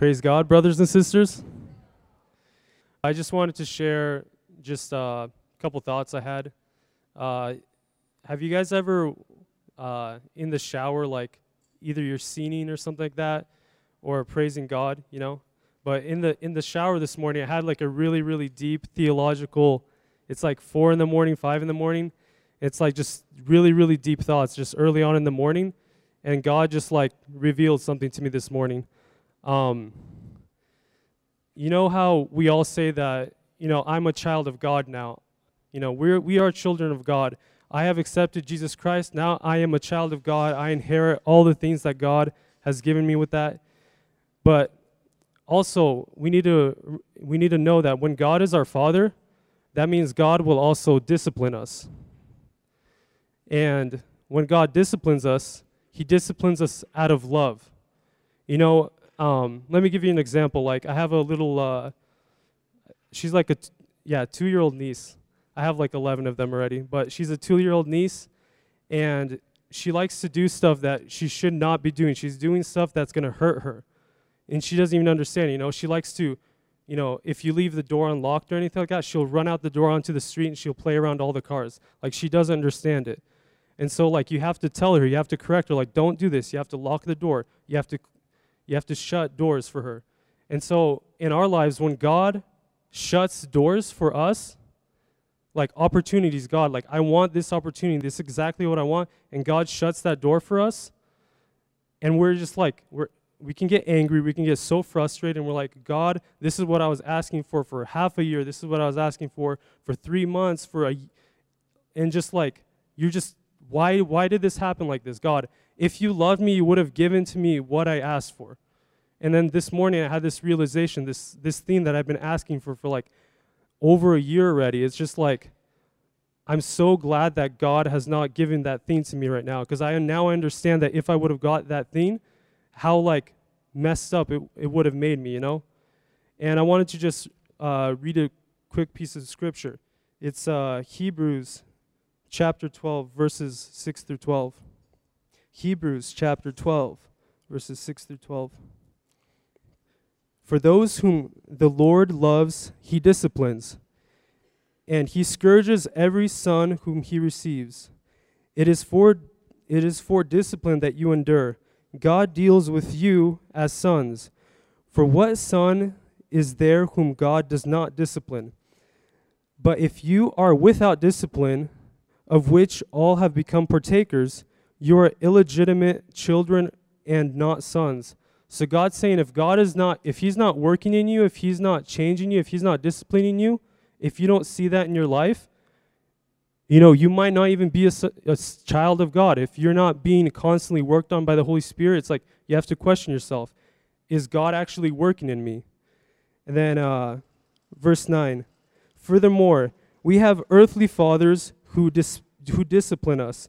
Praise God, brothers and sisters. I just wanted to share just uh, a couple thoughts I had. Uh, have you guys ever, uh, in the shower, like either you're singing or something like that, or praising God, you know? But in the in the shower this morning, I had like a really really deep theological. It's like four in the morning, five in the morning. It's like just really really deep thoughts, just early on in the morning, and God just like revealed something to me this morning. Um, you know how we all say that, you know, I'm a child of God now. You know, we're, we are children of God. I have accepted Jesus Christ. Now I am a child of God. I inherit all the things that God has given me with that. But also, we need to we need to know that when God is our father, that means God will also discipline us. And when God disciplines us, he disciplines us out of love. You know, um, let me give you an example. Like I have a little, uh, she's like a, yeah, two-year-old niece. I have like 11 of them already, but she's a two-year-old niece, and she likes to do stuff that she should not be doing. She's doing stuff that's gonna hurt her, and she doesn't even understand. You know, she likes to, you know, if you leave the door unlocked or anything like that, she'll run out the door onto the street and she'll play around all the cars. Like she doesn't understand it. And so like you have to tell her, you have to correct her, like don't do this. You have to lock the door. You have to you have to shut doors for her. And so in our lives, when God shuts doors for us, like opportunities, God, like I want this opportunity, this is exactly what I want, and God shuts that door for us, and we're just like, we're we can get angry, we can get so frustrated, and we're like, God, this is what I was asking for for half a year, this is what I was asking for for three months, for a, and just like, you're just, why, why did this happen like this? God, if you loved me, you would have given to me what I asked for. And then this morning, I had this realization, this, this thing that I've been asking for for like over a year already. It's just like, I'm so glad that God has not given that thing to me right now because I now understand that if I would have got that thing, how like messed up it, it would have made me, you know? And I wanted to just uh, read a quick piece of scripture. It's uh, Hebrews chapter 12, verses 6 through 12. Hebrews chapter 12, verses 6 through 12. For those whom the Lord loves, he disciplines, and he scourges every son whom he receives. It is for it is for discipline that you endure. God deals with you as sons. For what son is there whom God does not discipline? But if you are without discipline, of which all have become partakers, you are illegitimate children and not sons. So God's saying if God is not, if He's not working in you, if He's not changing you, if He's not disciplining you, if you don't see that in your life, you know, you might not even be a, a child of God. If you're not being constantly worked on by the Holy Spirit, it's like you have to question yourself is God actually working in me? And then uh, verse 9 Furthermore, we have earthly fathers who, dis- who discipline us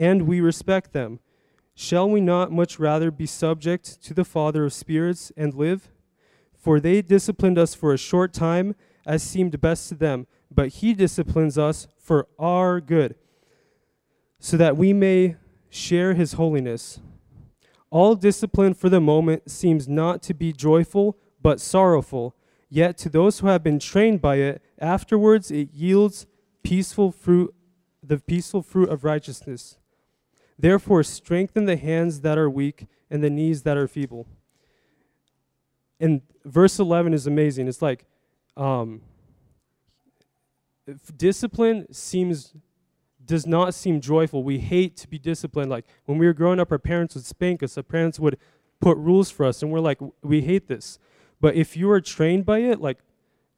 and we respect them. Shall we not much rather be subject to the Father of spirits and live? For they disciplined us for a short time, as seemed best to them, but he disciplines us for our good, so that we may share his holiness. All discipline for the moment seems not to be joyful, but sorrowful. Yet to those who have been trained by it, afterwards it yields peaceful fruit, the peaceful fruit of righteousness. Therefore, strengthen the hands that are weak and the knees that are feeble. And verse 11 is amazing. It's like, um, discipline seems does not seem joyful. We hate to be disciplined. Like when we were growing up, our parents would spank us. Our parents would put rules for us, and we're like, we hate this. But if you are trained by it, like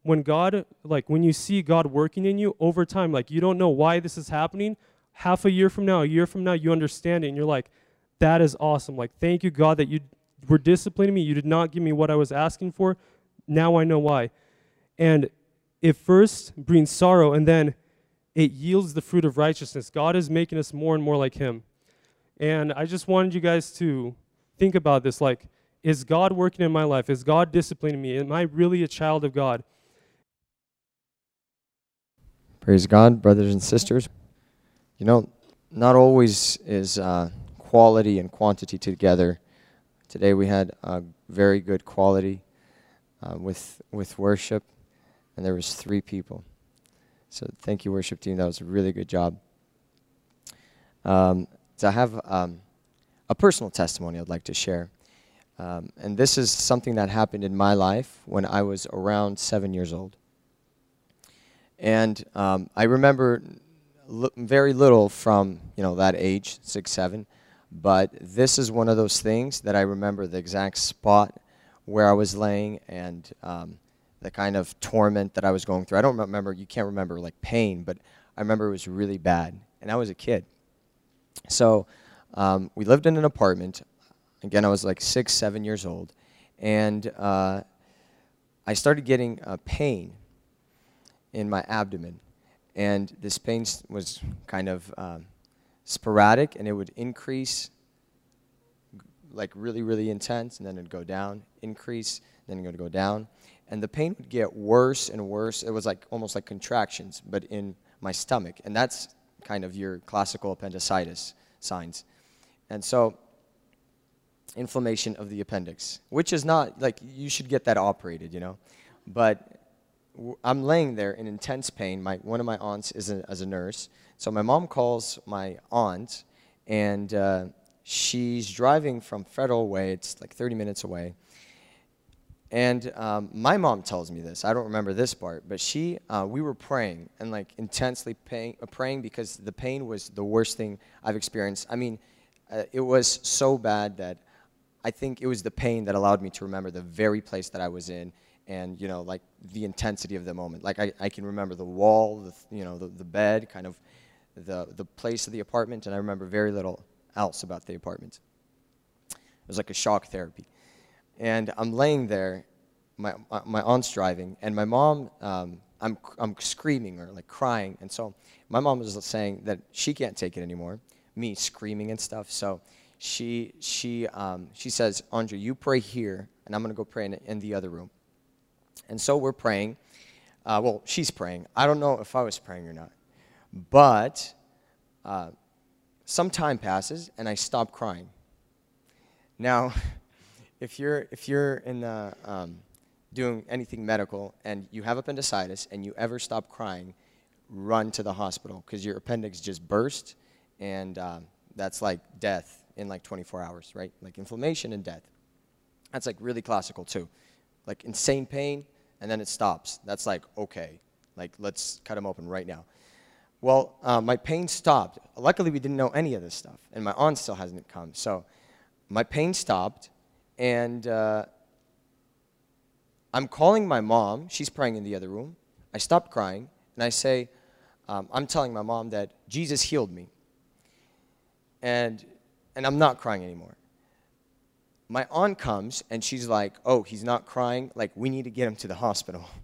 when God, like when you see God working in you over time, like you don't know why this is happening, half a year from now, a year from now, you understand it and you're like, that is awesome. Like, thank you, God, that you were disciplining me. You did not give me what I was asking for. Now I know why. And it first brings sorrow and then it yields the fruit of righteousness. God is making us more and more like Him. And I just wanted you guys to think about this like, is God working in my life? Is God disciplining me? Am I really a child of God? Praise God, brothers and sisters. You know, not always is uh, quality and quantity together. Today we had a very good quality uh, with with worship, and there was three people. So thank you, worship team. That was a really good job. Um, so I have um, a personal testimony I'd like to share. Um, and this is something that happened in my life when I was around seven years old. And um, I remember very little from you know that age, six, seven. But this is one of those things that I remember the exact spot where I was laying and um, the kind of torment that I was going through. I don't remember. You can't remember like pain, but I remember it was really bad, and I was a kid. So um, we lived in an apartment. Again, I was like six, seven years old, and uh, I started getting a pain in my abdomen, and this pain was kind of um, sporadic, and it would increase like really, really intense, and then it'd go down, increase, then it would go down, and the pain would get worse and worse. It was like almost like contractions, but in my stomach, and that's kind of your classical appendicitis signs. And so, inflammation of the appendix, which is not like you should get that operated, you know. But I'm laying there in intense pain. My, one of my aunts is a, as a nurse. So my mom calls my aunt, and uh, she's driving from Federal Way. It's like 30 minutes away. And um, my mom tells me this. I don't remember this part, but she, uh, we were praying and like intensely uh, praying because the pain was the worst thing I've experienced. I mean, uh, it was so bad that I think it was the pain that allowed me to remember the very place that I was in and, you know, like the intensity of the moment. Like I, I can remember the wall, the, you know, the, the bed, kind of the, the place of the apartment, and I remember very little else about the apartment. It was like a shock therapy. And I'm laying there, my, my aunt's driving, and my mom, um, I'm, I'm screaming or like crying. And so my mom was saying that she can't take it anymore, me screaming and stuff. So she, she, um, she says, Andre, you pray here, and I'm going to go pray in, in, the other room. And so we're praying. Uh, well, she's praying. I don't know if I was praying or not. But uh, some time passes, and I stop crying. Now, if you're if you're in the, um, doing anything medical and you have appendicitis and you ever stop crying, run to the hospital because your appendix just burst, and um, that's like death in like 24 hours, right? Like inflammation and death. That's like really classical too, like insane pain, and then it stops. That's like okay, like let's cut him open right now. Well, uh, my pain stopped. Luckily, we didn't know any of this stuff, and my aunt still hasn't come. So my pain stopped, and uh, I'm calling my mom. She's praying in the other room. I stop crying, and I say, um, I'm telling my mom that Jesus healed me. And, and I'm not crying anymore. My aunt comes, and she's like, Oh, he's not crying. Like, we need to get him to the hospital.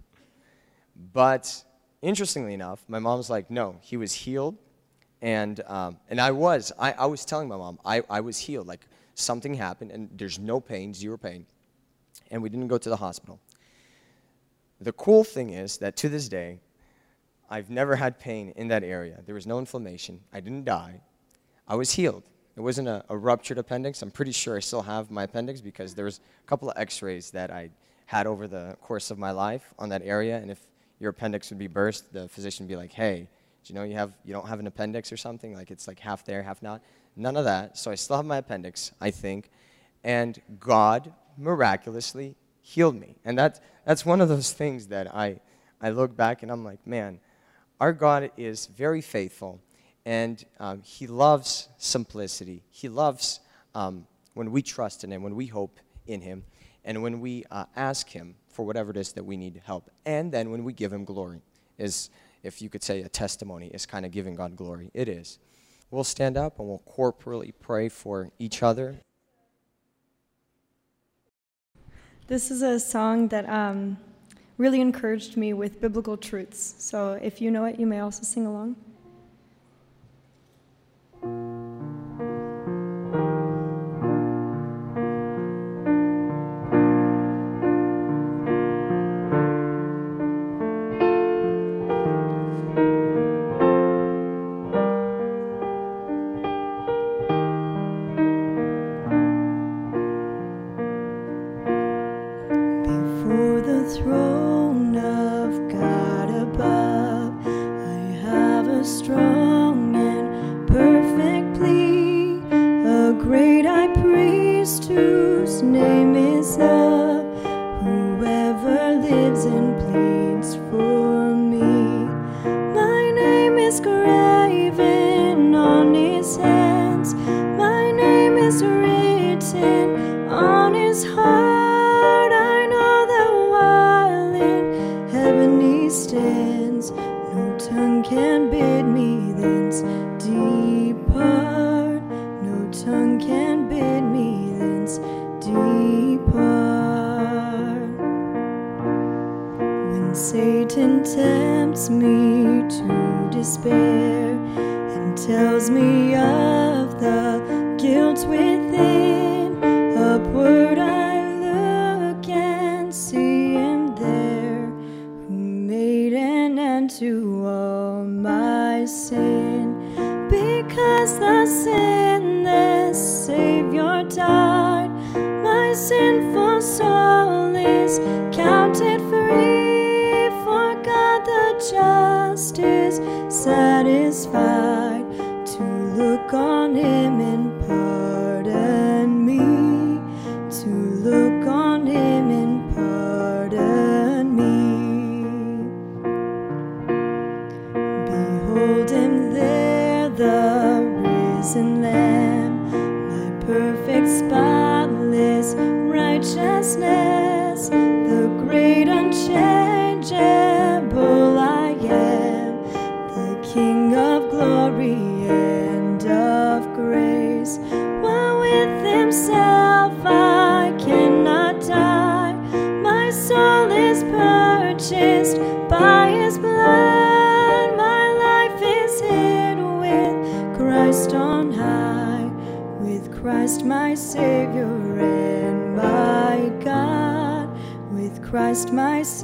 But interestingly enough, my mom's like, No, he was healed. And, um, and I was. I, I was telling my mom, I, I was healed. Like, something happened, and there's no pain, zero pain. And we didn't go to the hospital. The cool thing is that to this day, I've never had pain in that area. There was no inflammation. I didn't die. I was healed. It wasn't a, a ruptured appendix. I'm pretty sure I still have my appendix because there was a couple of x-rays that I had over the course of my life on that area. And if your appendix would be burst, the physician would be like, hey, do you know you, have, you don't have an appendix or something? Like it's like half there, half not. None of that. So I still have my appendix, I think. And God miraculously healed me. And that, that's one of those things that I, I look back and I'm like, man, our God is very faithful. And um, He loves simplicity. He loves um, when we trust in Him, when we hope in Him, and when we uh, ask Him for whatever it is that we need help. And then when we give Him glory, is, if you could say, a testimony, is kind of giving God glory. It is. We'll stand up and we'll corporally pray for each other. This is a song that um, really encouraged me with biblical truths. So if you know it, you may also sing along.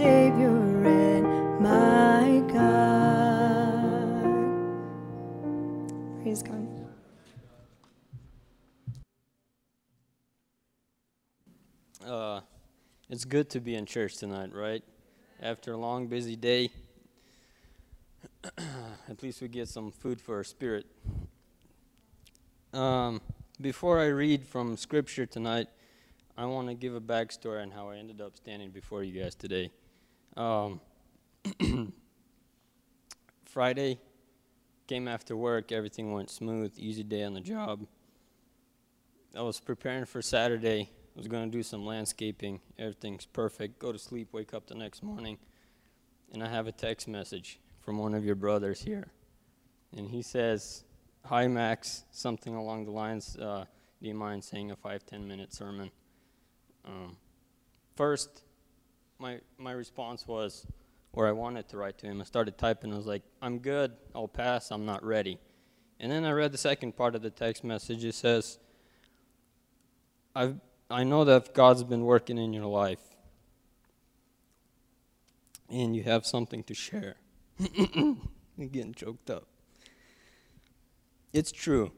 Savior and my God. Praise God. Uh, it's good to be in church tonight, right? After a long, busy day, at least we get some food for our spirit. Um, before I read from Scripture tonight, I want to give a backstory on how I ended up standing before you guys today. Um, Friday came after work, everything went smooth, easy day on the job. I was preparing for Saturday. I was going to do some landscaping. Everything's perfect. Go to sleep, wake up the next morning, and I have a text message from one of your brothers here. And he says, Hi, Max, something along the lines, uh, do you mind saying a five, ten minute sermon? Um, first, my, my response was, or I wanted to write to him, I started typing, I was like, I'm good, I'll pass, I'm not ready. And then I read the second part of the text message. It says, I've, I know that God's been working in your life, and you have something to share. Getting choked up. It's true.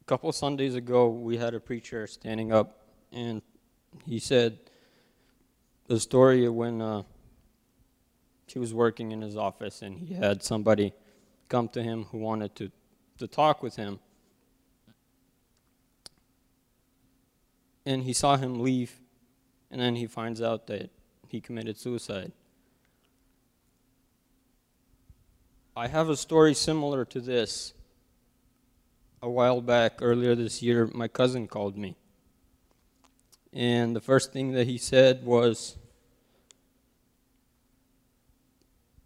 A couple Sundays ago, we had a preacher standing up, and he said the story of when uh, he was working in his office, and he had somebody come to him who wanted to, to talk with him. And he saw him leave, and then he finds out that he committed suicide. I have a story similar to this. A while back, earlier this year, my cousin called me. And the first thing that he said was,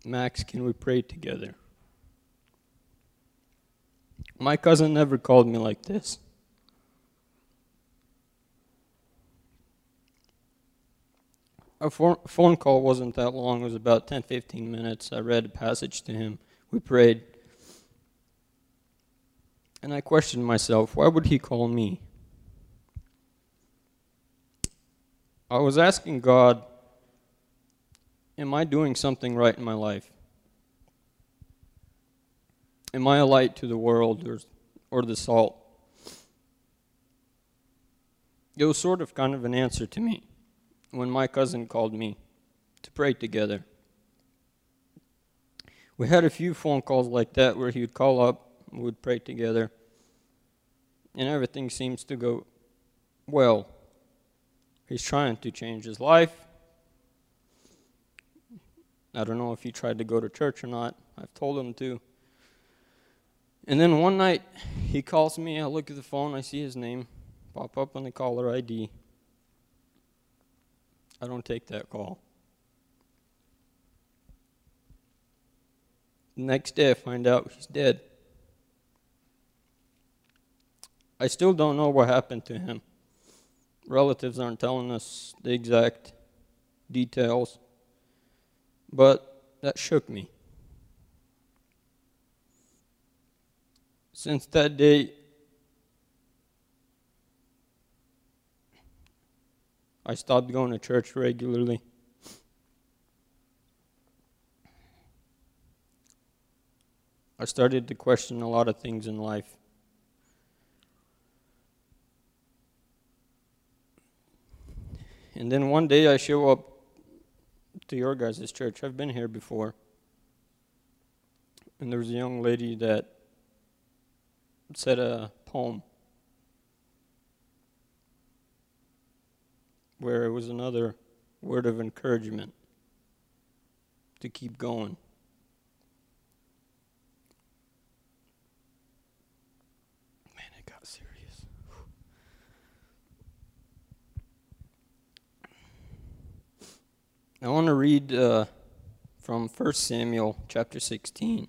Max, can we pray together? My cousin never called me like this. Phone phone call wasn't that long, it was about 10 15 minutes. I read a passage to him, we prayed. And I questioned myself, why would he call me? I was asking God, am I doing something right in my life? Am I a light to the world or, or the salt? It was sort of kind of an answer to me when my cousin called me to pray together. We had a few phone calls like that where he would call up, we would pray together, and everything seems to go well. He's trying to change his life. I don't know if he tried to go to church or not. I've told him to. And then one night, he calls me. I look at the phone. I see his name pop up on the caller ID. I don't take that call. The next day, I find out he's dead. I still don't know what happened to him. Relatives aren't telling us the exact details, but that shook me. Since that day, I stopped going to church regularly. I started to question a lot of things in life. And then one day I show up to your guys' church. I've been here before. And there was a young lady that said a poem where it was another word of encouragement to keep going. Man, it got serious. I want to read uh, from 1 Samuel chapter 16.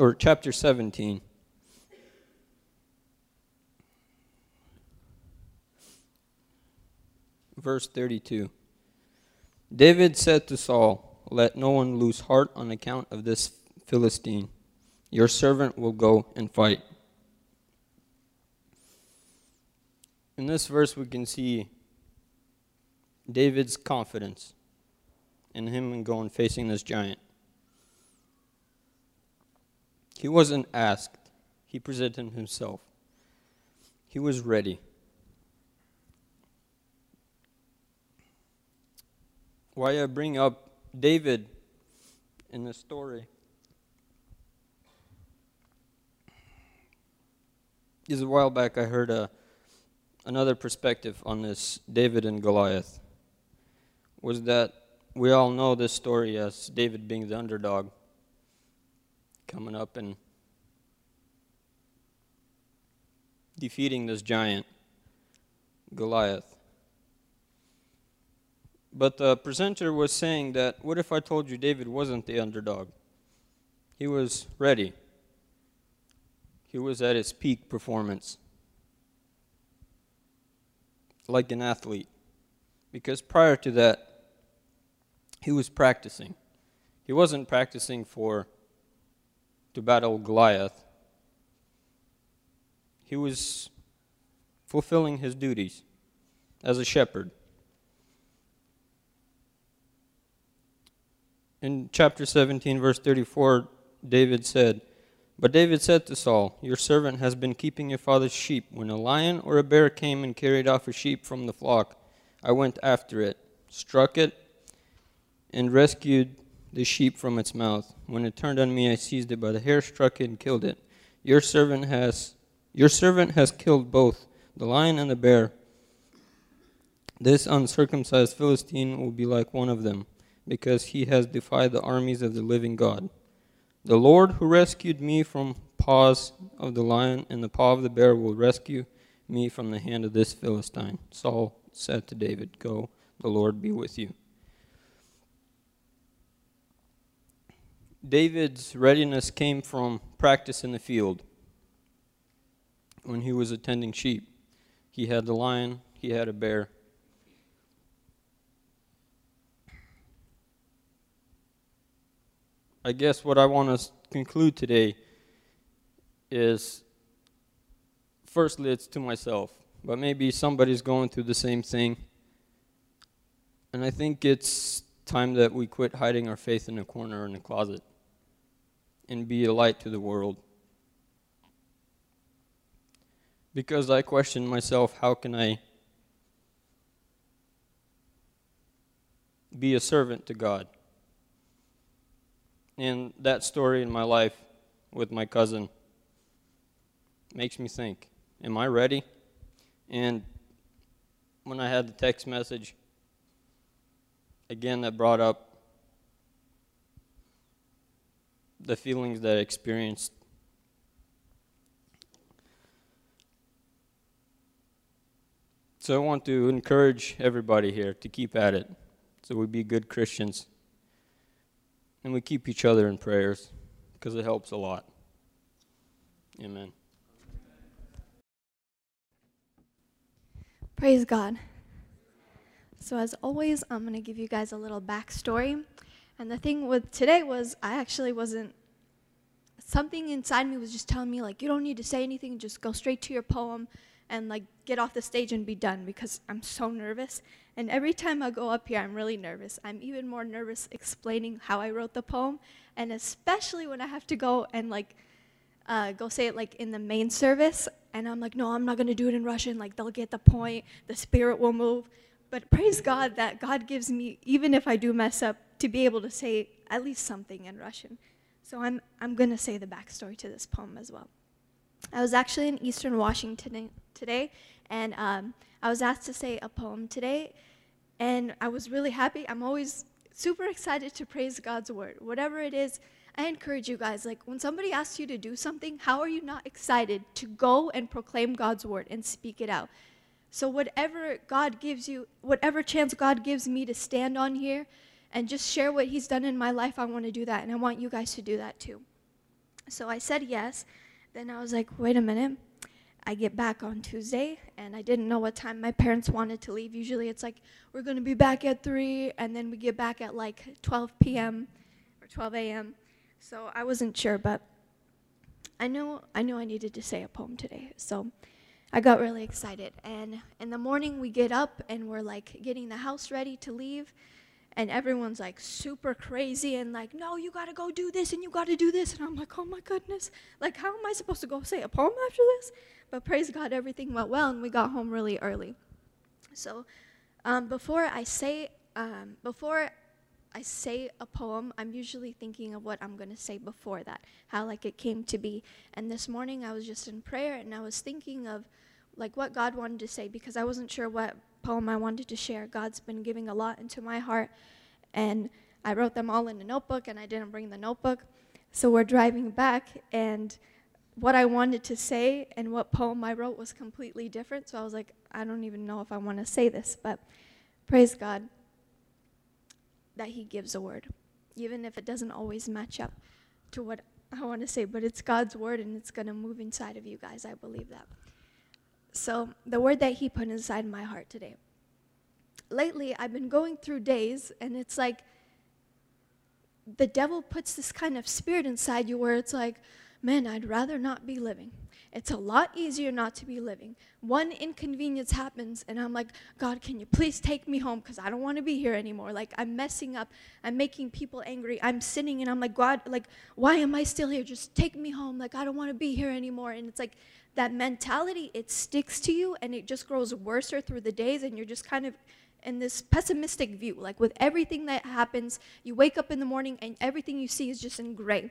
or chapter 17. Verse 32. David said to Saul, Let no one lose heart on account of this Philistine. Your servant will go and fight. In this verse, we can see David's confidence in him and going facing this giant. He wasn't asked, he presented himself. He was ready. Why I bring up David in the story is a while back I heard a, another perspective on this David and Goliath. Was that we all know this story as David being the underdog coming up and defeating this giant, Goliath. But the presenter was saying that what if I told you David wasn't the underdog? He was ready, he was at his peak performance, like an athlete. Because prior to that, he was practicing. He wasn't practicing for to battle Goliath, he was fulfilling his duties as a shepherd. In chapter 17, verse 34, David said, But David said to Saul, Your servant has been keeping your father's sheep. When a lion or a bear came and carried off a sheep from the flock, I went after it, struck it, and rescued the sheep from its mouth. When it turned on me, I seized it by the hair, struck it, and killed it. Your servant has your servant has killed both the lion and the bear. This uncircumcised Philistine will be like one of them, because he has defied the armies of the living God. The Lord who rescued me from the paws of the lion and the paw of the bear will rescue me from the hand of this Philistine. Saul said to David, Go, the Lord be with you. David's readiness came from practice in the field when he was attending sheep. He had the lion, he had a bear. I guess what I want to conclude today is firstly, it's to myself, but maybe somebody's going through the same thing. And I think it's time that we quit hiding our faith in a corner or in a closet and be a light to the world. because I question myself how can I be a servant to God? And that story in my life with my cousin makes me think, am I ready? And when I had the text message, again, that brought up the feelings that I experienced. So I want to encourage everybody here to keep at it so we be good Christians and we keep each other in prayers because it helps a lot. Amen. Praise God. So, as always, I'm going to give you guys a little backstory. And the thing with today was, I actually wasn't, something inside me was just telling me, like, you don't need to say anything, just go straight to your poem and, like, get off the stage and be done because I'm so nervous. And every time I go up here, I'm really nervous. I'm even more nervous explaining how I wrote the poem, and especially when I have to go and, like, uh, go say it like in the main service, and I'm like, no, I'm not gonna do it in Russian. Like they'll get the point, the spirit will move. But praise God that God gives me, even if I do mess up, to be able to say at least something in Russian. So I'm I'm gonna say the backstory to this poem as well. I was actually in Eastern Washington today, and um, I was asked to say a poem today, and I was really happy. I'm always super excited to praise God's word, whatever it is I encourage you guys, like when somebody asks you to do something, how are you not excited to go and proclaim God's word and speak it out? So, whatever God gives you, whatever chance God gives me to stand on here and just share what He's done in my life, I want to do that. And I want you guys to do that too. So, I said yes. Then I was like, wait a minute. I get back on Tuesday, and I didn't know what time my parents wanted to leave. Usually it's like, we're going to be back at 3, and then we get back at like 12 p.m. or 12 a.m. So I wasn't sure, but I knew I knew I needed to say a poem today. So I got really excited. And in the morning we get up and we're like getting the house ready to leave. And everyone's like super crazy and like, no, you gotta go do this and you gotta do this. And I'm like, oh my goodness, like, how am I supposed to go say a poem after this? But praise God, everything went well and we got home really early. So um, before I say, um, before I say a poem, I'm usually thinking of what I'm to say before that, how like it came to be. And this morning I was just in prayer and I was thinking of like what God wanted to say because I wasn't sure what poem I wanted to share. God's been giving a lot into my heart and I wrote them all in a notebook and I didn't bring the notebook. So we're driving back and what I wanted to say and what poem I wrote was completely different. So I was like, I don't even know if I want to say this, but praise God that He gives a word, even if it doesn't always match up to what I want to say. But it's God's word and it's going to move inside of you guys. I believe that. So, the word that He put inside my heart today. Lately, I've been going through days, and it's like the devil puts this kind of spirit inside you where it's like, man, I'd rather not be living. It's a lot easier not to be living. One inconvenience happens, and I'm like, God, can you please take me home? Because I don't want to be here anymore. Like, I'm messing up. I'm making people angry. I'm sinning, and I'm like, God, like, why am I still here? Just take me home. Like, I don't want to be here anymore. And it's like that mentality, it sticks to you, and it just grows worse through the days, and you're just kind of in this pessimistic view. Like, with everything that happens, you wake up in the morning, and everything you see is just in gray.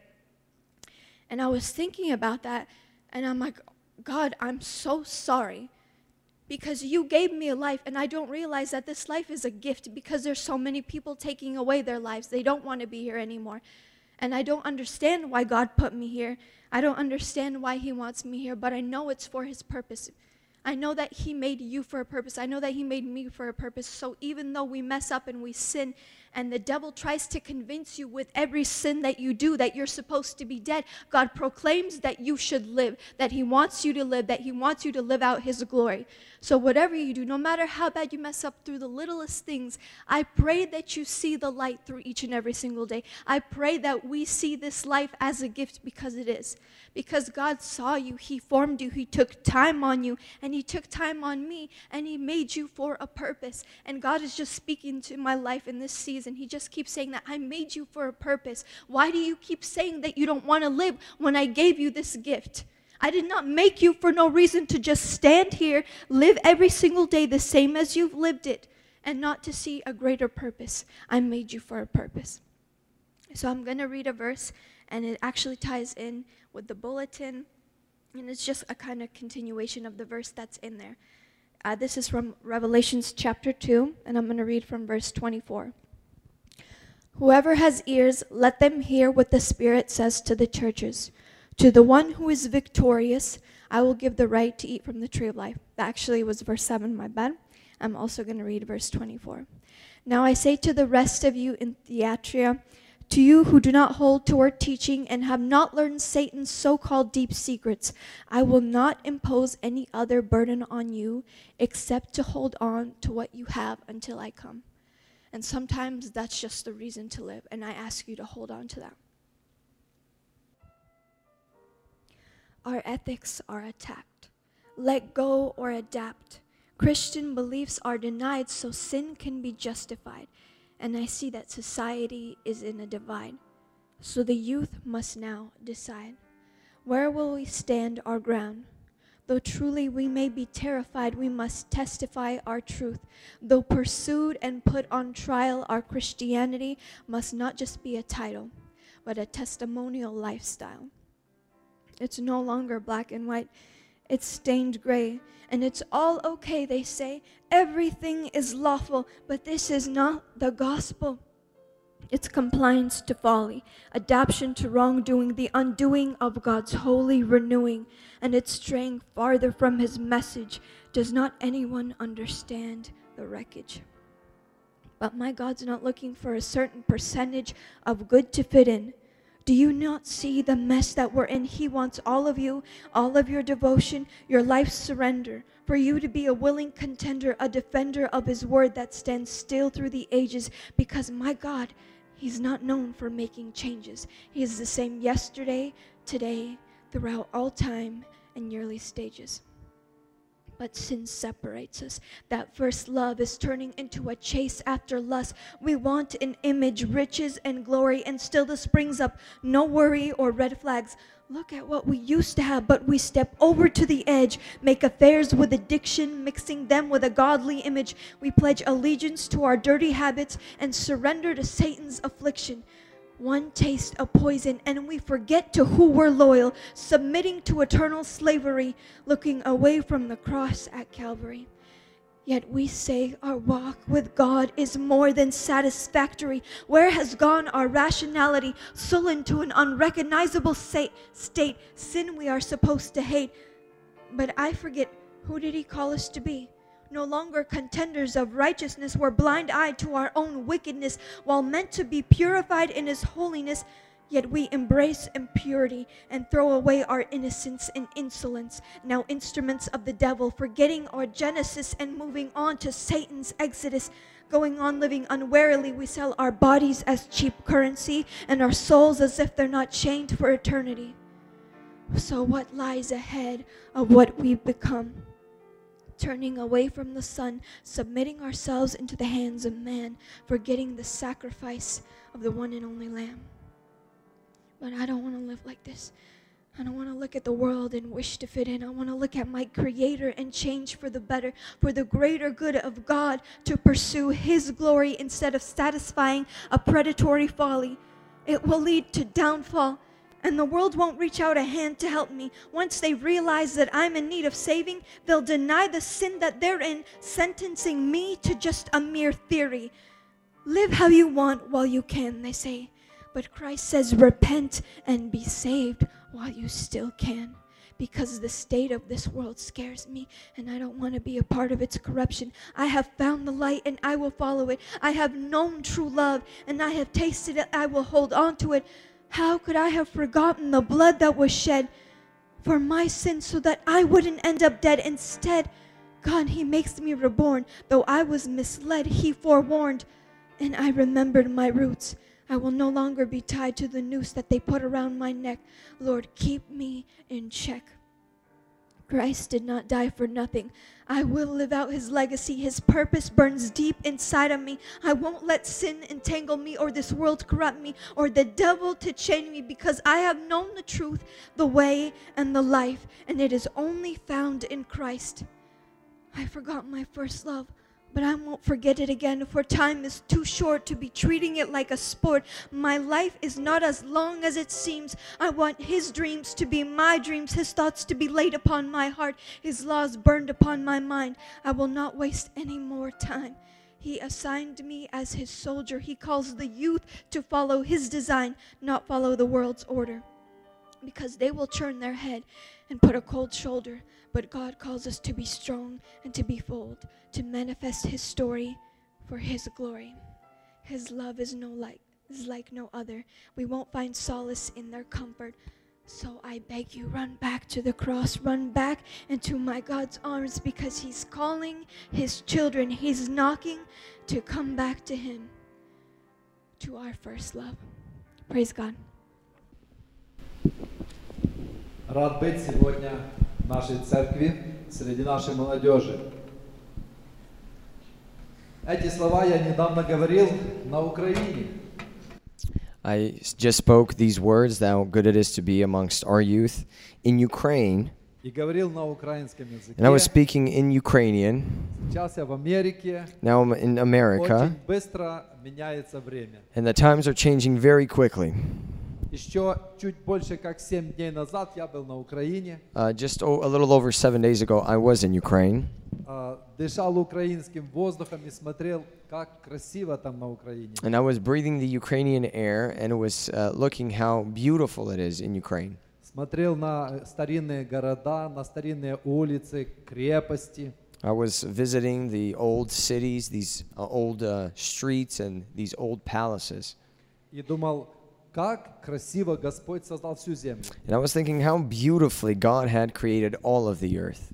And I was thinking about that, and I'm like, God, I'm so sorry because you gave me a life and I don't realize that this life is a gift because there's so many people taking away their lives. They don't want to be here anymore. And I don't understand why God put me here. I don't understand why He wants me here, but I know it's for His purpose. I know that He made you for a purpose. I know that He made me for a purpose. So even though we mess up and we sin and the devil tries to convince you with every sin that you do that you're supposed to be dead, God proclaims that you should live, that He wants you to live, that He wants you to live out His glory. So, whatever you do, no matter how bad you mess up through the littlest things, I pray that you see the light through each and every single day. I pray that we see this life as a gift because it is. Because God saw you, He formed you, He took time on you, and He took time on me, and He made you for a purpose. And God is just speaking to my life in this season. And he just keeps saying that I made you for a purpose. Why do you keep saying that you don't want to live when I gave you this gift? I did not make you for no reason to just stand here, live every single day the same as you've lived it, and not to see a greater purpose. I made you for a purpose. So I'm going to read a verse, and it actually ties in with the bulletin, and it's just a kind of continuation of the verse that's in there. Uh, this is from Revelations chapter 2, and I'm going to read from verse 24. Whoever has ears, let them hear what the Spirit says to the churches. To the one who is victorious, I will give the right to eat from the tree of life. That actually was verse 7, my bad. I'm also going to read verse 24. Now I say to the rest of you in Thyatira, to you who do not hold to our teaching and have not learned Satan's so called deep secrets, I will not impose any other burden on you except to hold on to what you have until I come. And sometimes that's just the reason to live, and I ask you to hold on to that. Our ethics are attacked. Let go or adapt. Christian beliefs are denied so sin can be justified. And I see that society is in a divide. So the youth must now decide where will we stand our ground? Though truly we may be terrified, we must testify our truth. Though pursued and put on trial, our Christianity must not just be a title, but a testimonial lifestyle. It's no longer black and white, it's stained gray. And it's all okay, they say. Everything is lawful, but this is not the gospel. It's compliance to folly, adaptation to wrongdoing, the undoing of God's holy renewing, and it's straying farther from His message. Does not anyone understand the wreckage? But my God's not looking for a certain percentage of good to fit in. Do you not see the mess that we're in? He wants all of you, all of your devotion, your life surrender, for you to be a willing contender, a defender of His word that stands still through the ages, because my God, He's not known for making changes. He is the same yesterday, today, throughout all time and yearly stages. But sin separates us. That first love is turning into a chase after lust. We want an image, riches, and glory, and still this brings up no worry or red flags. Look at what we used to have, but we step over to the edge, make affairs with addiction, mixing them with a godly image. We pledge allegiance to our dirty habits and surrender to Satan's affliction one taste of poison, and we forget to who we're loyal, submitting to eternal slavery, looking away from the cross at Calvary. Yet we say our walk with God is more than satisfactory. Where has gone our rationality, sullen to an unrecognizable state? Sin we are supposed to hate. But I forget who did He call us to be? No longer contenders of righteousness, were blind eyed to our own wickedness, while meant to be purified in His holiness. Yet we embrace impurity and throw away our innocence and insolence, now instruments of the devil, forgetting our Genesis and moving on to Satan's Exodus. Going on living unwarily, we sell our bodies as cheap currency and our souls as if they're not chained for eternity. So, what lies ahead of what we've become? Turning away from the Son, submitting ourselves into the hands of man, forgetting the sacrifice of the one and only Lamb. But I don't want to live like this. I don't want to look at the world and wish to fit in. I want to look at my Creator and change for the better, for the greater good of God, to pursue His glory instead of satisfying a predatory folly. It will lead to downfall and the world won't reach out a hand to help me. Once they realize that I'm in need of saving, they'll deny the sin that they're in, sentencing me to just a mere theory. Live how you want while you can, they say. But Christ says, repent and be saved while you still can. Because the state of this world scares me, and I don't want to be a part of its corruption. I have found the light, and I will follow it. I have known true love, and I have tasted it. I will hold on to it. How could I have forgotten the blood that was shed for my sins so that I wouldn't end up dead? Instead, God, He makes me reborn. Though I was misled, He forewarned, and I remembered my roots. I will no longer be tied to the noose that they put around my neck. Lord, keep me in check. Christ did not die for nothing. I will live out his legacy. His purpose burns deep inside of me. I won't let sin entangle me or this world corrupt me or the devil to chain me because I have known the truth, the way, and the life, and it is only found in Christ. I forgot my first love, but I won't forget it again, for time is too short to be treating it like a sport. My life is not as long as it seems. I want His dreams to be my dreams, His thoughts to be laid upon my heart, His laws burned upon my mind. I will not waste any more time. He assigned me as His soldier. He calls the youth to follow His design, not follow the world's order because they will turn their head and put a cold shoulder. But God calls us to be strong and to be bold, to manifest His story for His glory. His love is no like is like no other. We won't find solace in their comfort. So I beg you, run back to the cross, run back into my God's arms because He's calling His children. He's knocking to come back to Him, to our first love. Praise God. Рад быть сегодня в нашей церкви среди нашей молодежи. Эти слова я недавно говорил на Украине. I s- just spoke these words, how good it is to be amongst our youth in Ukraine. И говорил на украинском языке. And I was speaking in Ukrainian. Сейчас я в Америке. Now I'm in America. Очень быстро меняется время. And the times are changing very quickly. Еще чуть больше как 7 дней назад я был на Украине. Uh, just o- a little over seven days ago, I was in Ukraine. а, Дышал украинским воздухом и смотрел, как красиво там на Украине. And I was breathing the Ukrainian air and was uh, looking how beautiful it is in Ukraine. Смотрел на старинные города, на старинные улицы, крепости. I was visiting the old cities, these uh, old uh, streets, and these old palaces. И думал, как красиво Господь создал всю землю. And I was thinking how beautifully God had created all of the earth.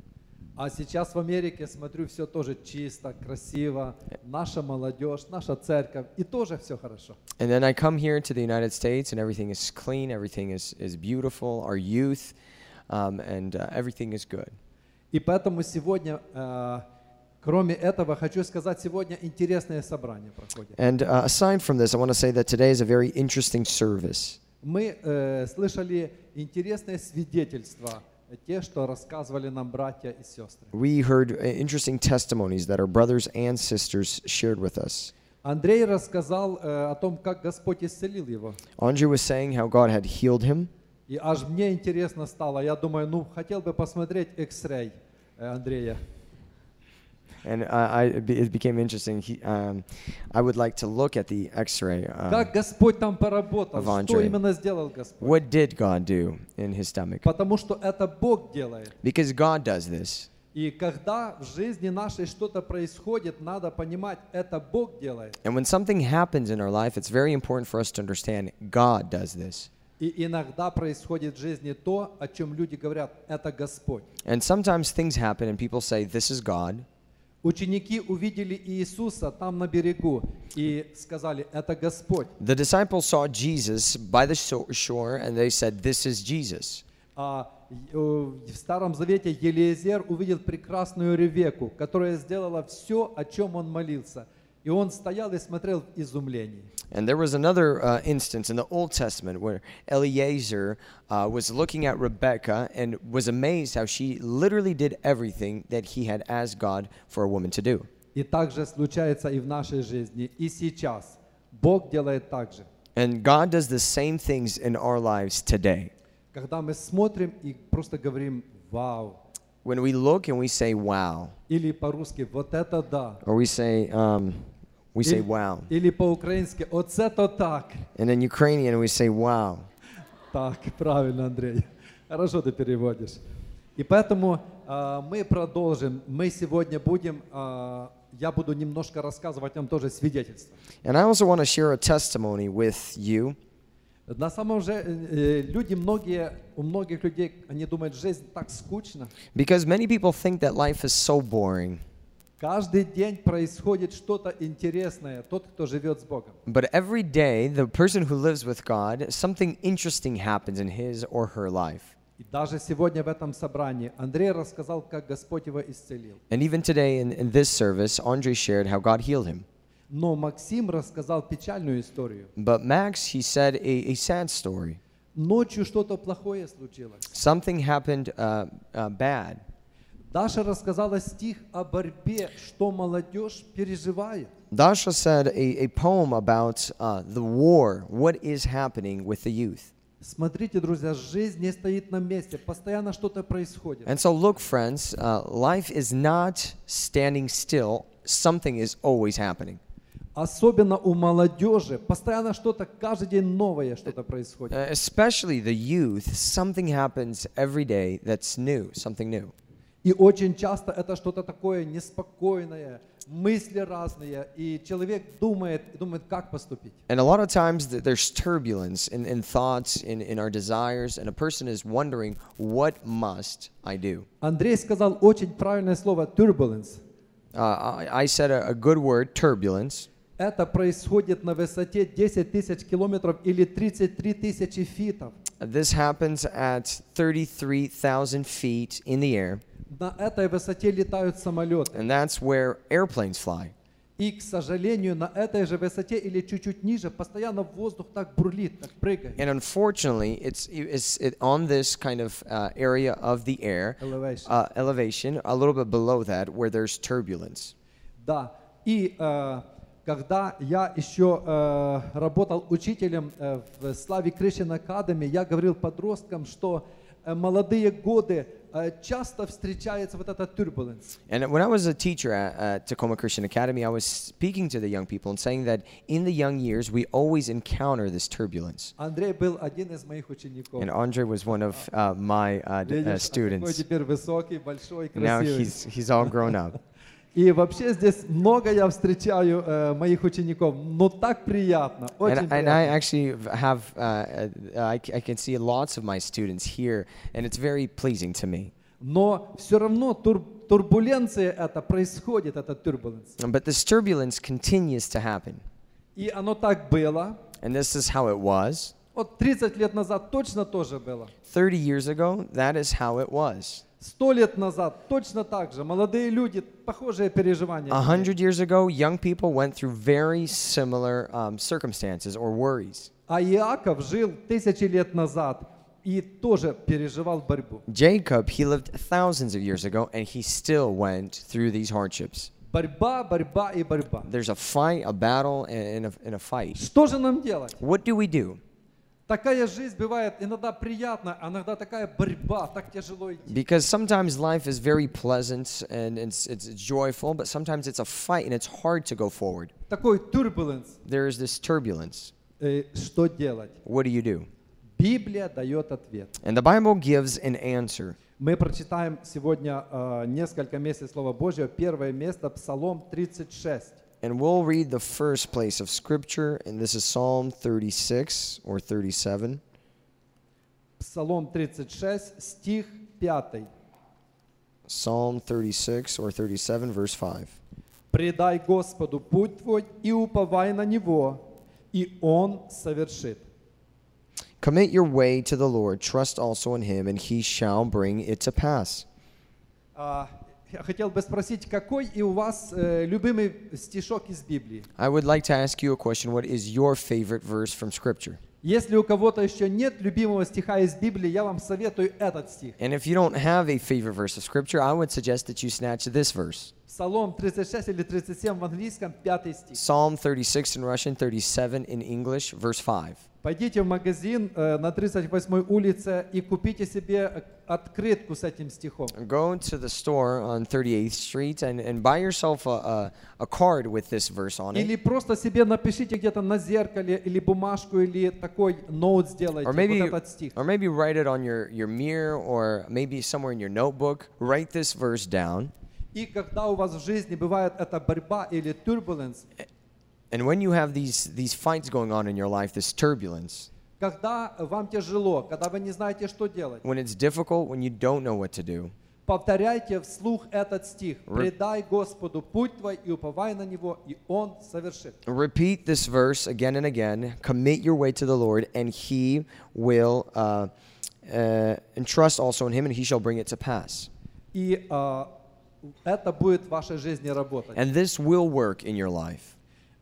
А сейчас в Америке смотрю, все тоже чисто, красиво. Наша молодежь, наша церковь, и тоже все хорошо. And then I come here to the United States, and everything is clean, everything is, is beautiful, our youth, um, and uh, everything is good. И поэтому сегодня, э, кроме этого, хочу сказать, сегодня интересное собрание проходит. And uh, aside from this, I want to say that today is a very interesting service. Мы э, слышали интересное свидетельство, э, те, что рассказывали нам братья и сестры. We heard uh, interesting testimonies that our brothers and sisters shared with us. Андрей рассказал э, о том, как Господь исцелил его. Andrew was saying how God had healed him, И аж мне интересно стало. Я думаю, ну, хотел бы посмотреть X-ray э, Андрея. and uh, I, it be- it became interesting. He, um, I would like to look at the X-ray. Um, Как Господь там поработал? of Что Андрей. именно сделал Господь? what did God do in his stomach? Потому что это Бог делает. Because God does this. И когда в жизни нашей что-то происходит, надо понимать, это Бог делает. And when something happens in our life, it's very important for us to understand God does this. И иногда происходит в жизни то, о чем люди говорят, это Господь. And sometimes things happen and people say, This is God. Ученики увидели Иисуса там на берегу и сказали, это Господь. The disciples saw Jesus by the shore and they said, This is Jesus. А э, в Старом Завете Елиезер увидел прекрасную Ревеку, которая сделала все, о чем он молился. И он стоял и смотрел в изумлении. And there was another uh, instance in the Old Testament where Eliezer uh, was looking at Rebekah and was amazed how she literally did everything that he had asked God for a woman to do. И так же случается и в нашей жизни. И сейчас Бог делает так же. And God does the same things in our lives today. Когда мы смотрим и просто говорим «Вау!» When we look and we say, wow, Или по-русски «Вот это да!» or we say, um, we say, Или- wow. Или по-украински «Оце то так!» And in Ukrainian, we say, wow. Так, правильно, Андрей. Хорошо ты переводишь. И поэтому а, мы продолжим. Мы сегодня будем, а, я буду немножко рассказывать вам тоже свидетельство. And I also want to share a testimony with you. На самом же э, люди многие, у многих людей, они думают, жизнь так скучно. Because many people think that life is so boring. Каждый день происходит что-то интересное, тот, кто живет с Богом. But every day, the person who lives with God, something interesting happens in his or her life. И даже сегодня в этом собрании Андрей рассказал, как Господь его исцелил. And even today in, in this service, Andre shared how God healed him. Но Максим рассказал печальную историю. But Max, he said a, a sad story. Ночью что-то плохое случилось. Something happened uh, uh, bad. Даша рассказала стих о борьбе, что молодежь переживает. Dasha said a, a poem about uh, the war, what is happening with the youth. Смотрите, друзья, жизнь не стоит на месте, постоянно что-то происходит. And so, look, friends, uh, life is not standing still, something is always happening. Особенно у молодежи, постоянно что-то, каждый день новое что-то происходит. Uh, especially the youth, something happens every day that's new, something new. И очень часто это что-то такое неспокойное, мысли разные, и человек думает, думает, как поступить. And a lot of times th- there's turbulence in, in thoughts, in, in our desires, and a person is wondering, what must I do? Андрей сказал очень правильное слово turbulence. Uh, I, I said a, a good word, turbulence. Это происходит на высоте 10 тысяч километров или 33 тысячи фитов. This happens at 33,000 feet in the air, На этой высоте летают самолеты. and that's where airplanes fly. И, к сожалению, на этой же высоте или чуть-чуть ниже постоянно воздух так бурлит, так прыгает. And unfortunately, it's, it's it, on this kind of uh, area of the air, Elevation. uh, elevation, a little bit below that, where there's turbulence. Да. И э, когда я еще э, работал учителем э, в Славе Кришин Академи, я говорил подросткам, что э, молодые годы э, часто встречается вот эта turbulence. And when I was a teacher at, at Tacoma Christian Academy, I was speaking to the young people and saying that in the young years, we always encounter this turbulence. Андрей был один из моих учеников. And Andre was one of uh, my uh, d- uh, Видишь, а какой students. теперь высокий, большой, Now красивый. he's, he's all grown up. И вообще здесь много я встречаю э, моих учеников, но так приятно, очень And, and I приятно. actually have, uh, uh, I, I can see lots of my students here, and it's very pleasing to me. Но все равно тур- турбуленция это происходит, это turbulence. But this turbulence continues to happen. И оно так было. And this is how it was. Вот 30 лет назад точно тоже было. 30 years ago, that is how it was. Сто лет назад точно так же. Молодые люди, похожие переживания. A hundred years ago, young people went through very similar um, circumstances or worries. А Иаков жил тысячи лет назад и тоже переживал борьбу. Jacob, he lived thousands of years ago, and he still went through these hardships. Борьба, борьба и борьба. There's a fight, a battle, and a, and a fight. Что же нам делать? What do we do? Такая жизнь бывает иногда приятна, а иногда такая борьба, так тяжело идти. Because sometimes life is very pleasant and it's, it's joyful, but sometimes it's a fight and it's hard to go forward. Такой turbulence. There is this turbulence. Э, Что делать? What do you do? Библия дает ответ. And the Bible gives an answer. Мы прочитаем сегодня э, несколько мест Слова Божьего. Первое место Псалом 36. And we'll read the first place of Scripture, and this is Psalm 36 or 37. Псалом 36, стих 5. Psalm 36 or 37, verse 5. «Предай Господу путь твой и уповай на Него, и Он совершит». Commit your way to the Lord, trust also in Him, and He shall bring it to pass. А, я хотел бы спросить, какой и у вас э, любимый стишок из Библии? I would like to ask you a question. What is your favorite verse from Scripture? Если у кого-то еще нет любимого стиха из Библии, я вам советую этот стих. And if you don't have a favorite verse of Scripture, I would suggest that you snatch this verse Псалом 36 или 37 в английском, пятый стих. Psalm 36 in Russian, 37 in English, verse 5. Пойдите в магазин э, на 38 улице и купите себе э, открытку с этим стихом. Go to the store on 38th Street and, and buy yourself a, a, a card with this verse on Или it. просто себе напишите где-то на зеркале или бумажку, или такой ноут сделайте, Or maybe, вот этот стих. or maybe write it on your, your mirror or maybe somewhere in your notebook. Write this verse down. И когда у вас в жизни бывает эта борьба или turbulence, And when you have these, these fights going on in your life, this turbulence, когда вам тяжело, когда вы не знаете, что делать, when it's difficult, when you don't know what to do, повторяйте вслух этот стих. «Предай Господу путь твой и уповай на Него, и Он совершит». repeat this verse again and again. Commit your way to the Lord, and He will, uh, uh, and trust also in Him, and He shall bring it to pass. И а, это будет в вашей жизни работать. And this will work in your life.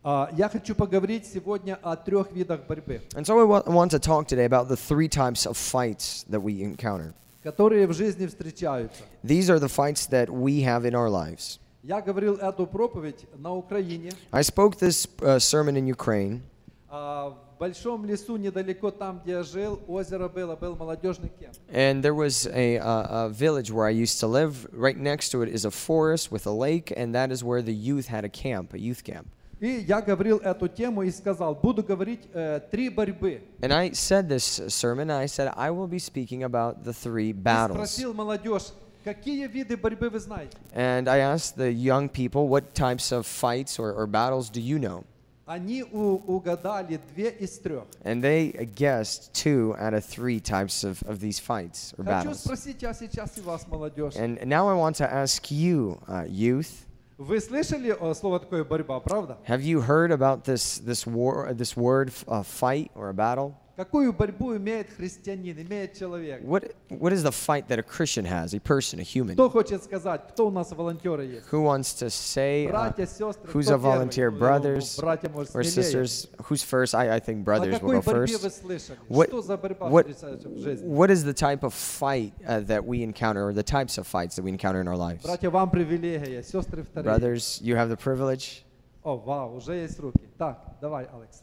А, я хочу поговорить сегодня о трех видах борьбы, And so I wa- want to talk today about the three types of fights that we encounter. которые в жизни встречаются. These are the fights that we have in our lives. Я говорил эту проповедь на Украине, I spoke this uh, sermon in Ukraine. а, в большом лесу недалеко там, где я жил, озеро было, был молодежный кемп. And there was a, uh, a village where I used to live. Right next to it is a forest with a lake, and that is where the youth had a camp, a youth camp. И я говорил эту тему и сказал, буду говорить э, три борьбы. And I said this sermon, I said, I will be speaking about the three И battles. спросил молодежь, какие виды борьбы вы знаете? And I asked the young people, what types of fights or, or battles do you know? Они у- угадали две из трех. And they guessed two out of three types of, of these fights or Хочу battles. спросить я сейчас и вас, молодежь. And now I want to ask you, uh, youth, Вы слышали э, слово такое борьба, правда? have you heard about this, this, war, this word, uh, fight or a battle? Какую борьбу имеет христианин, имеет человек? What, what is the fight that a Christian has, a person, a human? Кто хочет сказать, кто у нас волонтеры есть? Who wants to say, uh, Братья, сестры, who's кто a volunteer, первый? Ну, brothers братья, может, or смелее. sisters? Who's first? I, I think О brothers will какой go борьбе вы first. слышали? What- Что за борьба what- встречается в жизни? What is the type of fight uh, that we encounter, or the types of fights that we encounter in our lives? Братья, вам привилегия, сестры вторые. Brothers, you have the privilege. О, вау, уже есть руки. Так, давай, Алекс.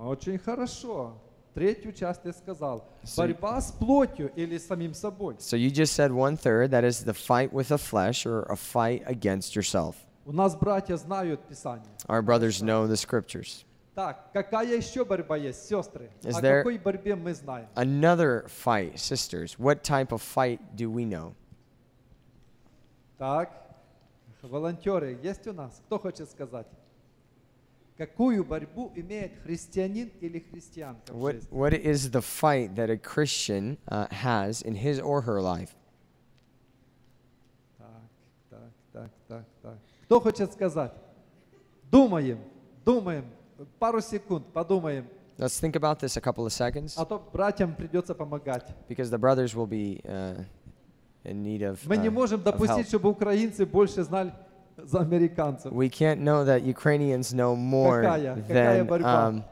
Очень хорошо. Третью часть ты сказал. So- Борьба с плотью или самим собой. So you just said one third. That is the fight with the flesh, or a fight against yourself. У нас братья знают Писание. Our brothers know the scriptures. Так, какая еще борьба есть, сестры? Is О there- какой борьбе мы знаем? Another fight, sisters. What type of fight do we know? Так, волонтеры есть у нас? Кто хочет сказать? Какую борьбу имеет христианин или христианка в What, жизни? what is the fight that a Christian uh, has in his or her life? Так, так, так, так, так. Кто хочет сказать? Думаем, думаем. Пару секунд, подумаем. Let's think about this a couple of seconds А то братьям придется помогать. because the brothers will be uh, in need of, Мы не uh, можем допустить, чтобы украинцы больше знали за американцев. We can't know that Ukrainians know more Какая? Какая than. борьба? Um,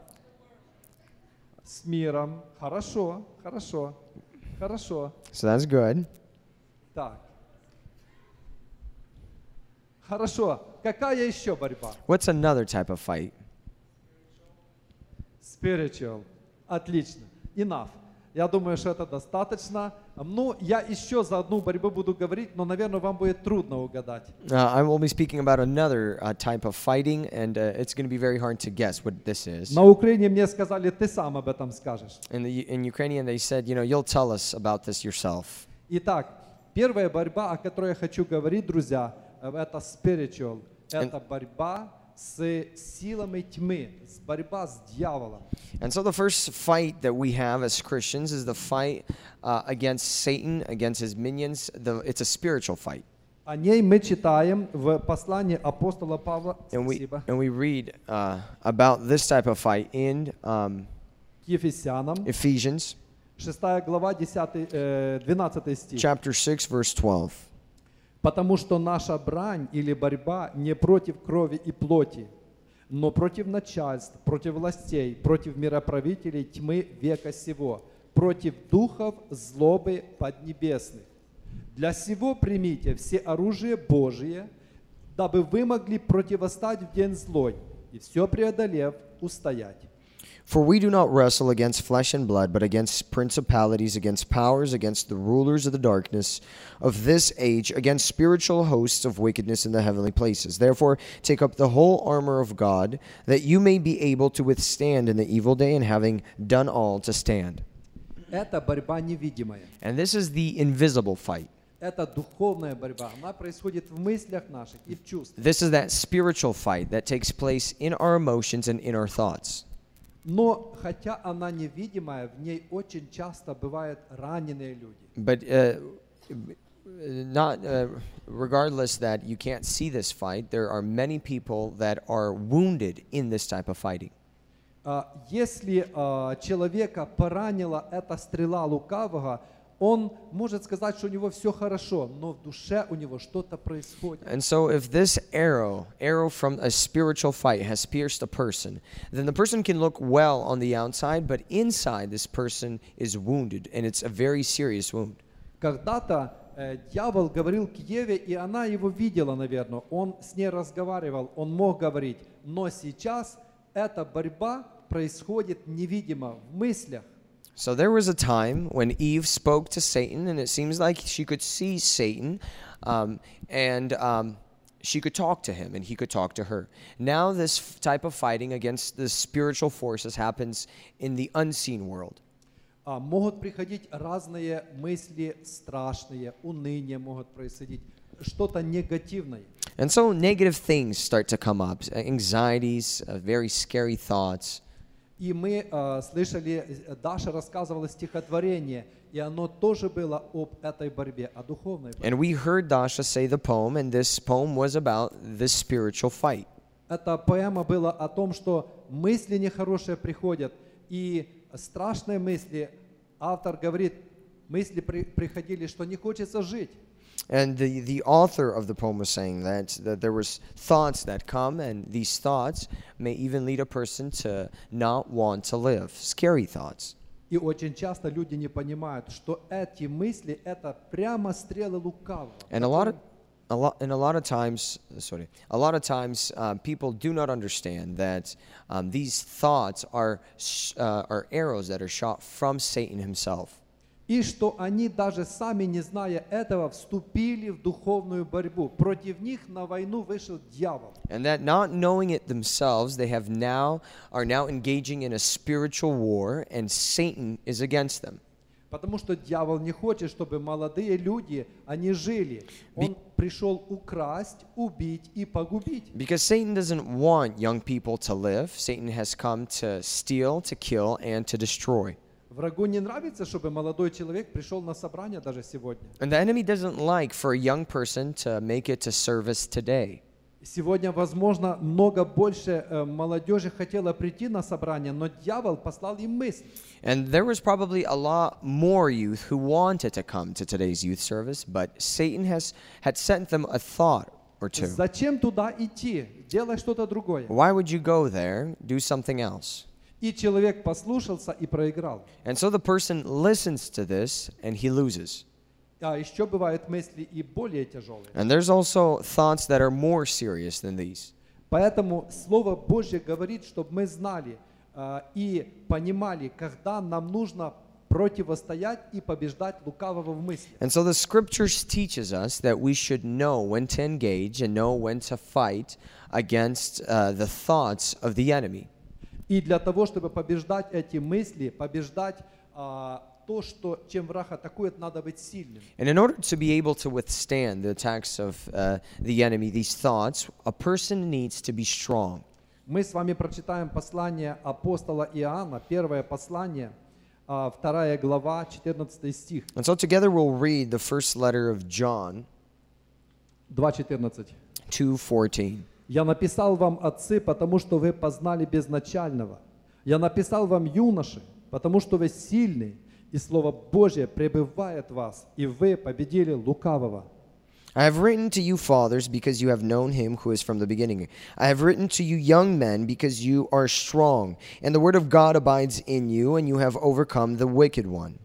С миром. Хорошо, хорошо, хорошо. so that's good. Так. Хорошо. Какая еще борьба? What's another type of fight? Spiritual. Отлично. Enough. Я думаю, что это достаточно. Ну, я еще за одну борьбу буду говорить, но, наверное, вам будет трудно угадать. Uh, I will be speaking about another uh, type of fighting, and uh, it's going to be very hard to guess what this is. На Украине мне сказали, ты сам об этом скажешь. In, the, in Ukrainian, they said, you know, you'll tell us about this yourself. Итак, первая борьба, о которой я хочу говорить, друзья, э, это spiritual. Это борьба с силами тьмы, с борьба с дьяволом. And so the first fight that we have as Christians is the fight uh, against Satan, against his minions. The, it's a spiritual fight. О ней мы читаем в послании апостола Павла, And we, спасибо, and we read uh, about this type of fight in um, к Ефесянам, Ephesians 6 глава, 10, э, 12 стих. chapter 6, verse 12. Потому что наша брань или борьба не против крови и плоти, но против начальств, против властей, против мироправителей тьмы века сего, против духов злобы поднебесных. Для сего примите все оружие Божие, дабы вы могли противостать в день злой, и все преодолев, устоять. For we do not wrestle against flesh and blood, but against principalities, against powers, against the rulers of the darkness of this age, against spiritual hosts of wickedness in the heavenly places. Therefore, take up the whole armor of God, that you may be able to withstand in the evil day, and having done all, to stand. Это борьба невидимая. And this is the invisible fight. Это духовная борьба. Она происходит в мыслях наших и в чувствах. This is that spiritual fight that takes place in our emotions and in our thoughts. Но хотя она невидимая, в ней очень часто бывают раненые люди. But uh, not uh, regardless that you can't see this fight, there are many people that are wounded in this type of fighting. а, если а, человека поранила эта стрела лукавого, он может сказать, что у него все хорошо, но в душе у него что-то происходит. And so, if this arrow, arrow from a spiritual fight, has pierced a person, then the person can look well on the outside, but inside this person is wounded, and it's a very serious wound. Когда-то э, дьявол говорил к Еве, и она его видела, наверное. Он с ней разговаривал, он мог говорить. Но сейчас эта борьба происходит невидимо в мыслях. So, there was a time when Eve spoke to Satan, and it seems like she could see Satan, um, and um, she could talk to him, and he could talk to her. Now, this f- type of fighting against the spiritual forces happens in the unseen world. А, могут приходить разные мысли страшные, уныние могут происходить, что-то негативное. And so negative things start to come up anxieties, uh, very scary thoughts. И мы э, слышали, э, Даша рассказывала стихотворение, и оно тоже было об этой борьбе, о духовной борьбе. And we heard Dasha say the poem, and this poem was about this spiritual fight. Эта поэма была о том, что мысли нехорошие приходят, и страшные мысли, автор говорит, мысли при- приходили, что не хочется жить. And the, the author of the poem was saying that, that there was thoughts that come, and these thoughts may even lead a person to not want to live. Scary thoughts. И очень часто люди не понимают, что эти мысли – это прямо стрелы лукавого. And a lot of a lot and a lot of times, sorry, a lot of times uh, people do not understand that um, these thoughts are sh- uh, are arrows that are shot from Satan himself. И что они даже сами, не зная этого, вступили в духовную борьбу. Против них на войну вышел дьявол. And that not knowing it themselves, they have now are now engaging in a spiritual war, and Satan is against them. Потому что дьявол не хочет, чтобы молодые люди, они жили. Он пришел украсть, убить и погубить. Because Satan doesn't want young people to live. Satan has come to steal, to kill, and to destroy. Врагу не нравится, чтобы молодой человек пришел на собрание даже сегодня. And the enemy doesn't like for a young person to make it to service today. Сегодня, возможно, много больше э, молодежи хотела прийти на собрание, но дьявол послал им мысль. And there was probably a lot more youth who wanted to come to today's youth service, but Satan has had sent them a thought or two. Зачем туда идти? Делай что-то другое. Why would you go there? Do something else. И человек послушался и проиграл. And so the person listens to this and he loses. А еще бывают мысли и более тяжелые. And there's also thoughts that are more serious than these. Поэтому Слово Божье говорит, чтобы мы знали а, и понимали, когда нам нужно противостоять и побеждать лукавого в мысли. And so the scriptures teaches us that we should know when to engage and know when to fight against uh, the thoughts of the enemy. И для того, чтобы побеждать эти мысли, побеждать а, то, что чем враг атакует, надо быть сильным. And in order to be able to withstand the attacks of uh, the enemy, these thoughts, a person needs to be strong. Мы с вами прочитаем послание апостола Иоанна, первое послание, а, вторая глава, 14 стих, And so together we'll read the first letter of John 2.14. 2:14. «Я написал вам, отцы, потому что вы познали безначального. Я написал вам, юноши, потому что вы сильны, и Слово Божье пребывает в вас, и вы победили лукавого». I have written to you, fathers, because you have known him who is from the beginning. I have written to you, young men, because you are strong, and the word of God abides in you, and you have overcome the wicked one.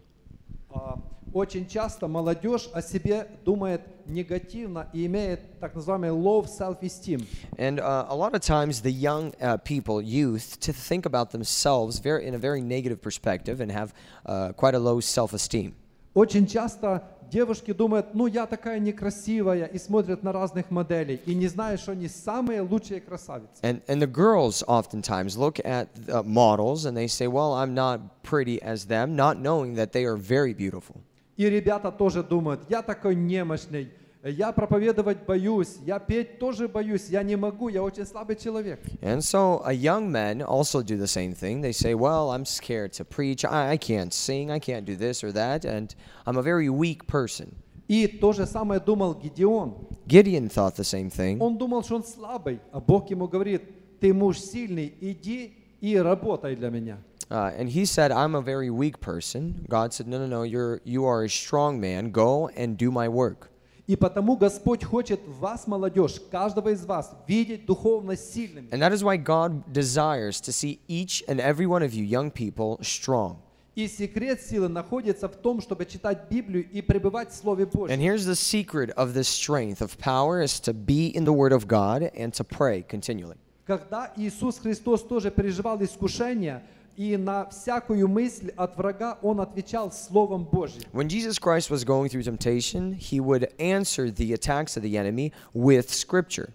А, Очень часто молодежь о себе думает негативно и имеет так называемый low self-esteem. And uh, a lot of times, the young uh, people, youth, to think about themselves very in a very negative perspective and have uh, quite a low self-esteem. Очень часто девушки думают, ну я такая некрасивая, и смотрят на разных моделей, и не знают, что они самые лучшие красавицы. And and the girls oftentimes look at uh, models and they say, "Well, I'm not pretty as them," not knowing that they are very beautiful. И ребята тоже думают, я такой немощный, я проповедовать боюсь, я петь тоже боюсь, я не могу, я очень слабый человек. And so, uh, young men also do the same thing. They say, "Well, I'm scared to preach. I, I can't sing. I can't do this or that, and I'm a very weak person." И то же самое думал Гедеон. Gideon thought the same thing. Он думал, что он слабый, а Бог ему говорит, ты муж сильный, иди и работай для меня. Uh, and he said, I'm a very weak person. God said, No, no, no, you're, you are a strong man. Go and do my work. И потому Господь хочет вас, молодежь, каждого из вас, видеть духовно сильными. And that is why God desires to see each and every one of you, young people, strong. И секрет силы находится в том, чтобы читать Библию и пребывать в Слове And Божьем. here's the secret of this strength of power is to be in the Word of God and to pray continually. Когда Иисус Христос тоже переживал искушение, и на всякую мысль от врага Он отвечал Словом Божьим. When Jesus Christ was going through temptation, he would answer the attacks of the enemy with Scripture.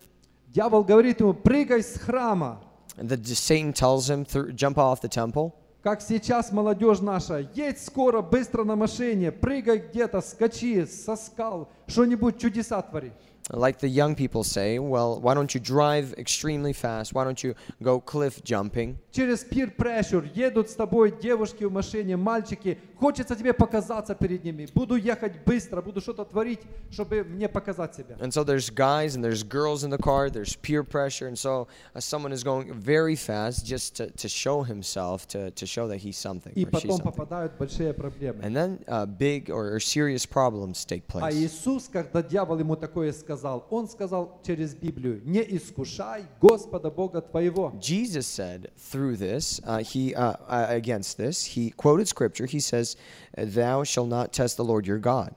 Дьявол говорит ему, прыгай с храма, And the, Satan tells him, jump off the temple. как сейчас молодежь наша, едь скоро, быстро на машине, прыгай где-то, скачи со скал, что-нибудь чудеса твори. Like the young people say, well, why don't you drive extremely fast? Why don't you go cliff jumping? Через peer pressure едут с тобой девушки в машине, мальчики. Хочется тебе показаться перед ними. Буду ехать быстро, буду что-то творить, чтобы мне показать себя. And so there's guys and there's girls in the car, there's peer pressure, and so uh, someone is going very fast just to, to show himself, to, to show that he's something. И or she's потом something. попадают в большие проблемы. And then uh, big or, or serious problems take А place. Иисус, когда дьявол ему такое сказал, он сказал через Библию, не искушай Господа Бога твоего. Jesus said through this, uh, he uh, uh, against this, he quoted scripture. He says, "Thou shalt not test the Lord your God."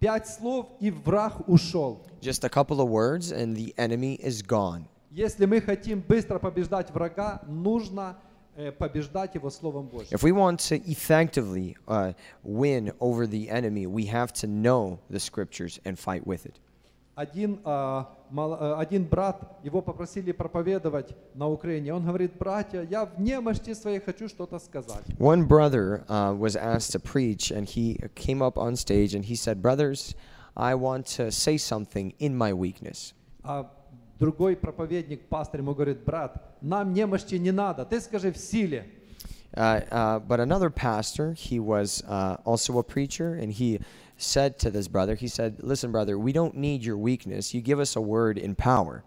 Пять слов, и враг ушел. Just a couple of words, and the enemy is gone. Если мы хотим быстро побеждать врага, нужно э, побеждать его Словом Божьим. If we want to effectively uh, win over the enemy, we have to know the scriptures and fight with it. Один, а, а, один брат, его попросили проповедовать на Украине. Он говорит, братья, я в немощи своей хочу что-то сказать. One brother uh, was asked to preach, and he came up on stage and he said, Brothers, I want to say something in my weakness. А другой проповедник, пастор ему говорит, брат, нам немощи не надо, ты скажи в силе. Uh, uh, but another pastor, he was uh, also a preacher, and he said to this brother, he said, Listen, brother, we don't need your weakness. You give us a word in power.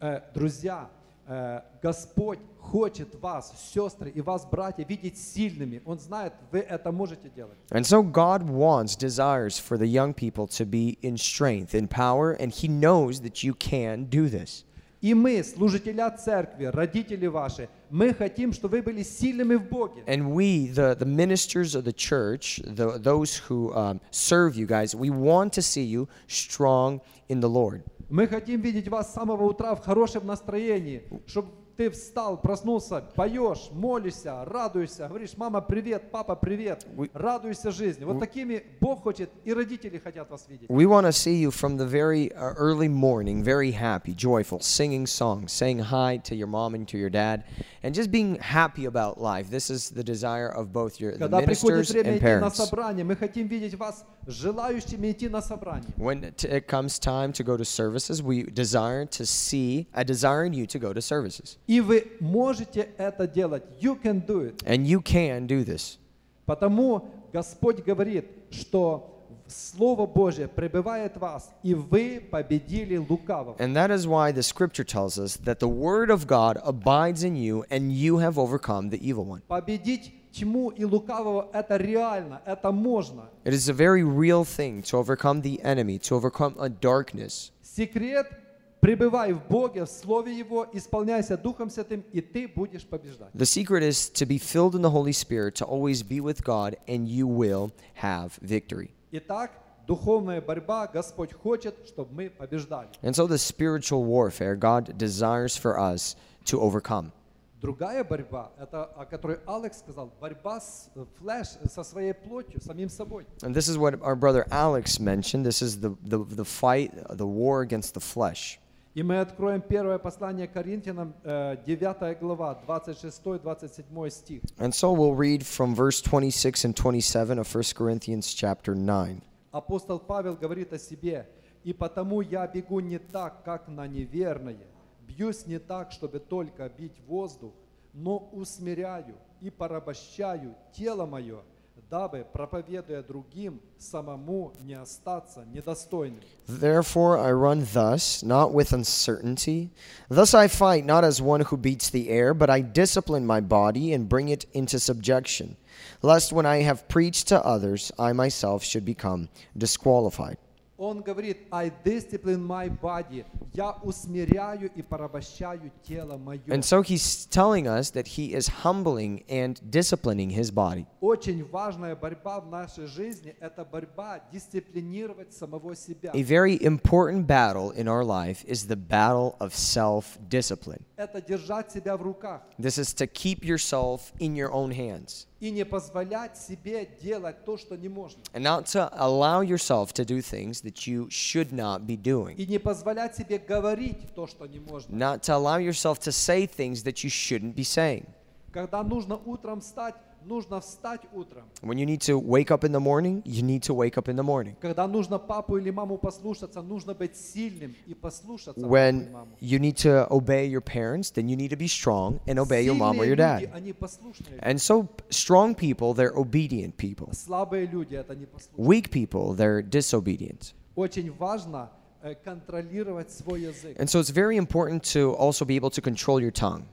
Э, Друзья, э, Господь хочет вас, сестры и вас, братья, видеть сильными. Он знает, вы это можете делать. And so God wants, desires for the young people to be in strength, in power, and He knows that you can do this. И мы, служителя церкви, родители ваши, мы хотим, чтобы вы были сильными в Боге. And we, the, the ministers of the church, the, those who um, serve you guys, we want to see you strong in the Lord. Мы хотим видеть вас с самого утра в хорошем настроении, чтобы ты встал, проснулся, поешь, молишься, радуешься, говоришь, мама, привет, папа, привет, We- радуйся жизни. Вот такими Бог хочет, и родители хотят вас видеть. We want to see you from the very uh, early morning, very happy, joyful, singing songs, saying hi to your mom and to your dad, and just being happy about life. This is the desire of both your the Когда приходит ministers время and идти на parents. собрание, мы хотим видеть вас желающими идти на собрание. When t- it comes time to go to services, we desire to see, I desire you to go to services. И вы можете это делать. You can do it. And you can do this. Потому Господь говорит, что Слово Божье пребывает в вас, и вы победили лукавого. And that is why the scripture tells us that the word of God abides in you and you have overcome the evil one. Победить тьму и лукавого – это реально, это можно. It is a very real thing to overcome the enemy, to overcome a darkness. Секрет – пребывай в Боге, в Слове Его, исполняйся Духом Святым, и ты будешь побеждать. The secret is to be filled in the Holy Spirit, to always be with God, and you will have victory. Итак, духовная борьба, Господь хочет, чтобы мы побеждали. And so, the spiritual warfare, God desires for us to overcome. Другая борьба, это о которой Алекс сказал, борьба с э, флеш, со своей плотью, самим собой. And this is what our brother Alex mentioned. This is the, the, the fight, the war against the flesh. И мы откроем первое послание Коринфянам, э, 9 глава, 26-27 стих. And so, we'll read from verse 26 and 27 of 1 Corinthians chapter 9. Апостол Павел говорит о себе, «И потому я бегу не так, как на неверное, бьюсь не так, чтобы только бить воздух, но усмиряю и порабощаю тело мое, дабы, проповедуя другим, самому не остаться недостойным. Therefore I run thus, not with uncertainty. Thus I fight not as one who beats the air, but I discipline my body and bring it into subjection, lest when I have preached to others, I myself should become disqualified. Он говорит, I discipline my body. Я усмиряю и порабощаю тело мое. And so he's telling us that he is humbling and disciplining his body. Очень важная борьба в нашей жизни – это борьба дисциплинировать самого себя. A very important battle in our life is the battle of self discipline. Это держать себя в руках This is to keep yourself in your own hands И не позволять себе делать то, что не можно. and not to allow yourself to do things that you should not be doing. И не позволять себе говорить то, что не можно. Not to allow yourself to say things that you shouldn't be saying. Когда нужно утром встать, нужно встать утром. When you need to wake up in the morning, you need to wake up in the morning. Когда нужно папу или маму послушаться, нужно быть сильным и послушаться папу и When маму. you need to obey your parents, then you need to be strong and obey your mom or Сильные your люди, dad. они послушные. And so, strong people, they're obedient people. Слабые люди, это не послушные. Weak people, they're disobedient. Очень важно э, контролировать свой язык. And so, it's very important to also be able to control your tongue.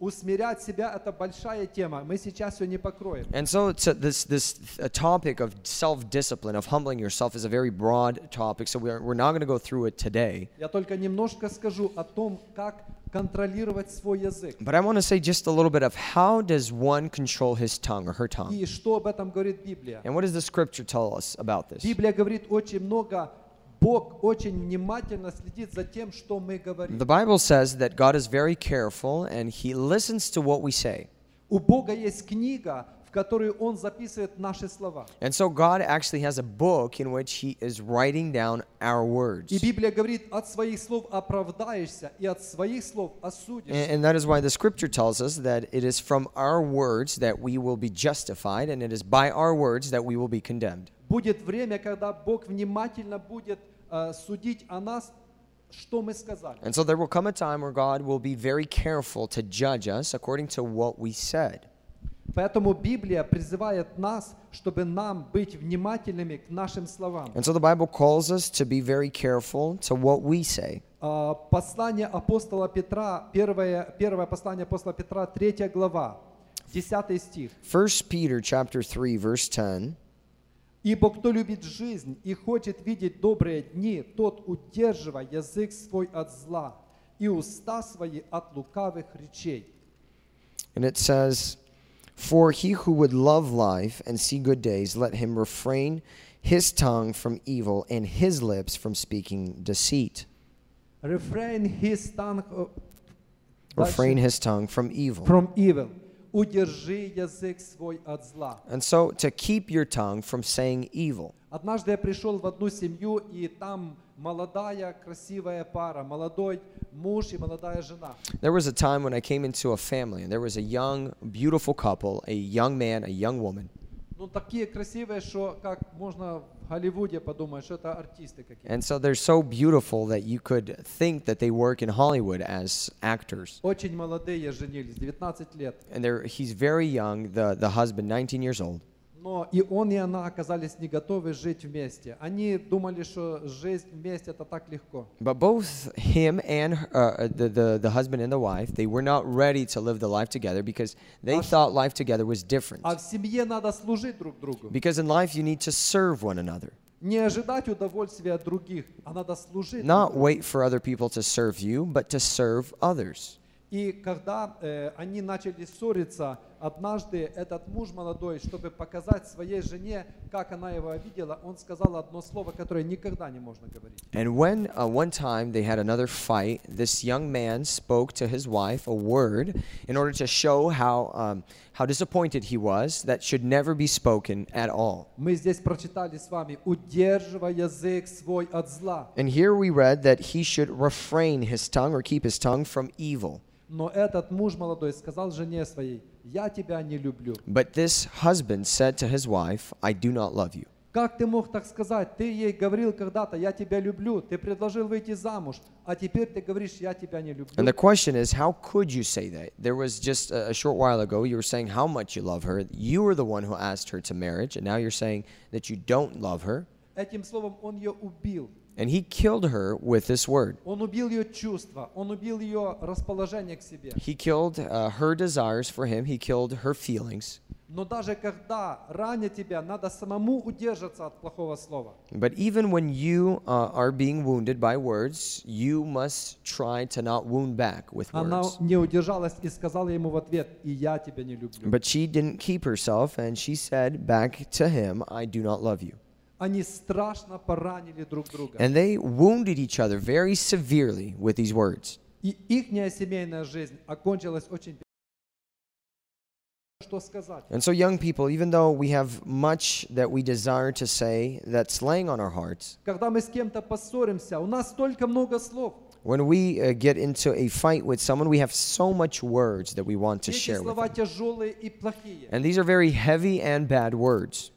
Усмирять себя – это большая тема. Мы сейчас ее не покроем. And so, a, this this topic of self-discipline, of humbling yourself, is a very broad topic. So we're we're not going to go through it today. Я только немножко скажу о том, как контролировать свой язык. But I want to say just a little bit of how does one control his tongue or her tongue, И что об этом говорит Библия? and what does the scripture tell us about this? Библия говорит очень много, Бог очень внимательно следит за тем, что мы говорим. The Bible says that God is very careful and He listens to what we say. У Бога есть книга, в которой Он записывает наши слова. And so God actually has a book in which He is writing down our words. И Библия говорит, от своих слов оправдаешься, и от своих слов осудишься. And, and that is why the scripture tells us that it is from our words that we will be justified, and it is by our words that we will be condemned. Будет время, когда Бог внимательно будет э, судить о нас, что мы сказали. And so there will come a time where God will be very careful to judge us according to what we said. Поэтому Библия призывает нас, чтобы нам быть внимательными к нашим словам. And so the Bible calls us to be very careful to what we say. А, Послание апостола Петра, первое, первое послание апостола Петра, 3 глава, 10 стих. 1 Peter chapter 3 verse 10 «Ибо кто любит жизнь и хочет видеть добрые дни, тот удерживай язык свой от зла и уста свои от лукавых речей». and it says, "For he who would love life and see good days, let him refrain his tongue from evil and his lips from speaking deceit. Refrain his tongue uh, Refrain дальше. his tongue from evil." from evil. Удержи язык свой от зла. And so to keep your tongue from saying evil. Однажды я пришел в одну семью, и там молодая, красивая пара, молодой муж и молодая жена. There was a time when I came into a family and there was a young, beautiful couple, a young man, a young woman. Ну, такие красивые, что как можно and so they're so beautiful that you could think that they work in Hollywood as actors. And they're, he's very young, the, the husband, 19 years old Но и он, и она оказались не готовы жить вместе. Они думали, что жизнь вместе это так легко. But both him and her- uh, the, the, the husband and the wife, they were not ready to live the life together because they Аж- thought life together was different. А в семье надо служить друг другу. Because in life you need to serve one another, Не ожидать удовольствия от других, а надо служить. друг not другу. wait for other people to serve you, but to serve others. И когда э, они начали ссориться, однажды этот муж молодой, чтобы показать своей жене, как она его обидела, он сказал одно слово, которое никогда не можно говорить. And when uh, one time they had another fight, this young man spoke to his wife a word in order to show how, um, how disappointed he was that should never be spoken at all. Мы здесь прочитали с вами, удерживай язык свой от зла. And here we read that he should refrain his tongue or keep his tongue from evil. Но этот муж молодой сказал жене своей, я тебя не люблю. But this husband said to his wife, I do not love you. Как ты мог так сказать? Ты ей говорил когда-то, я тебя люблю, ты предложил выйти замуж, а теперь ты говоришь, я тебя не люблю. And the question is, how could you say that? There was just a, a short while ago, you were saying how much you love her. You were the one who asked her to marriage, and now you're saying that you don't love her. Этим словом он ее убил. And he killed her with this word. Он убил ее чувства, он убил ее расположение к себе. He killed uh, her desires for him, he killed her feelings. Но даже когда ранят тебя, надо самому удержаться от плохого слова. But even when you uh, are being wounded by words, you must try to not wound back with Она words. не удержалась и сказала ему в ответ, и я тебя не люблю. But she didn't keep herself, and she said back to him, I do not love you. Они страшно поранили друг друга. And they wounded each other very severely with these words. И ихняя семейная жизнь окончилась очень. And so, young people, even though we have much that we desire to say that's laying on our hearts, when we uh, get into a fight with someone, we have so much words that we want to share with them. And these are very heavy and bad words.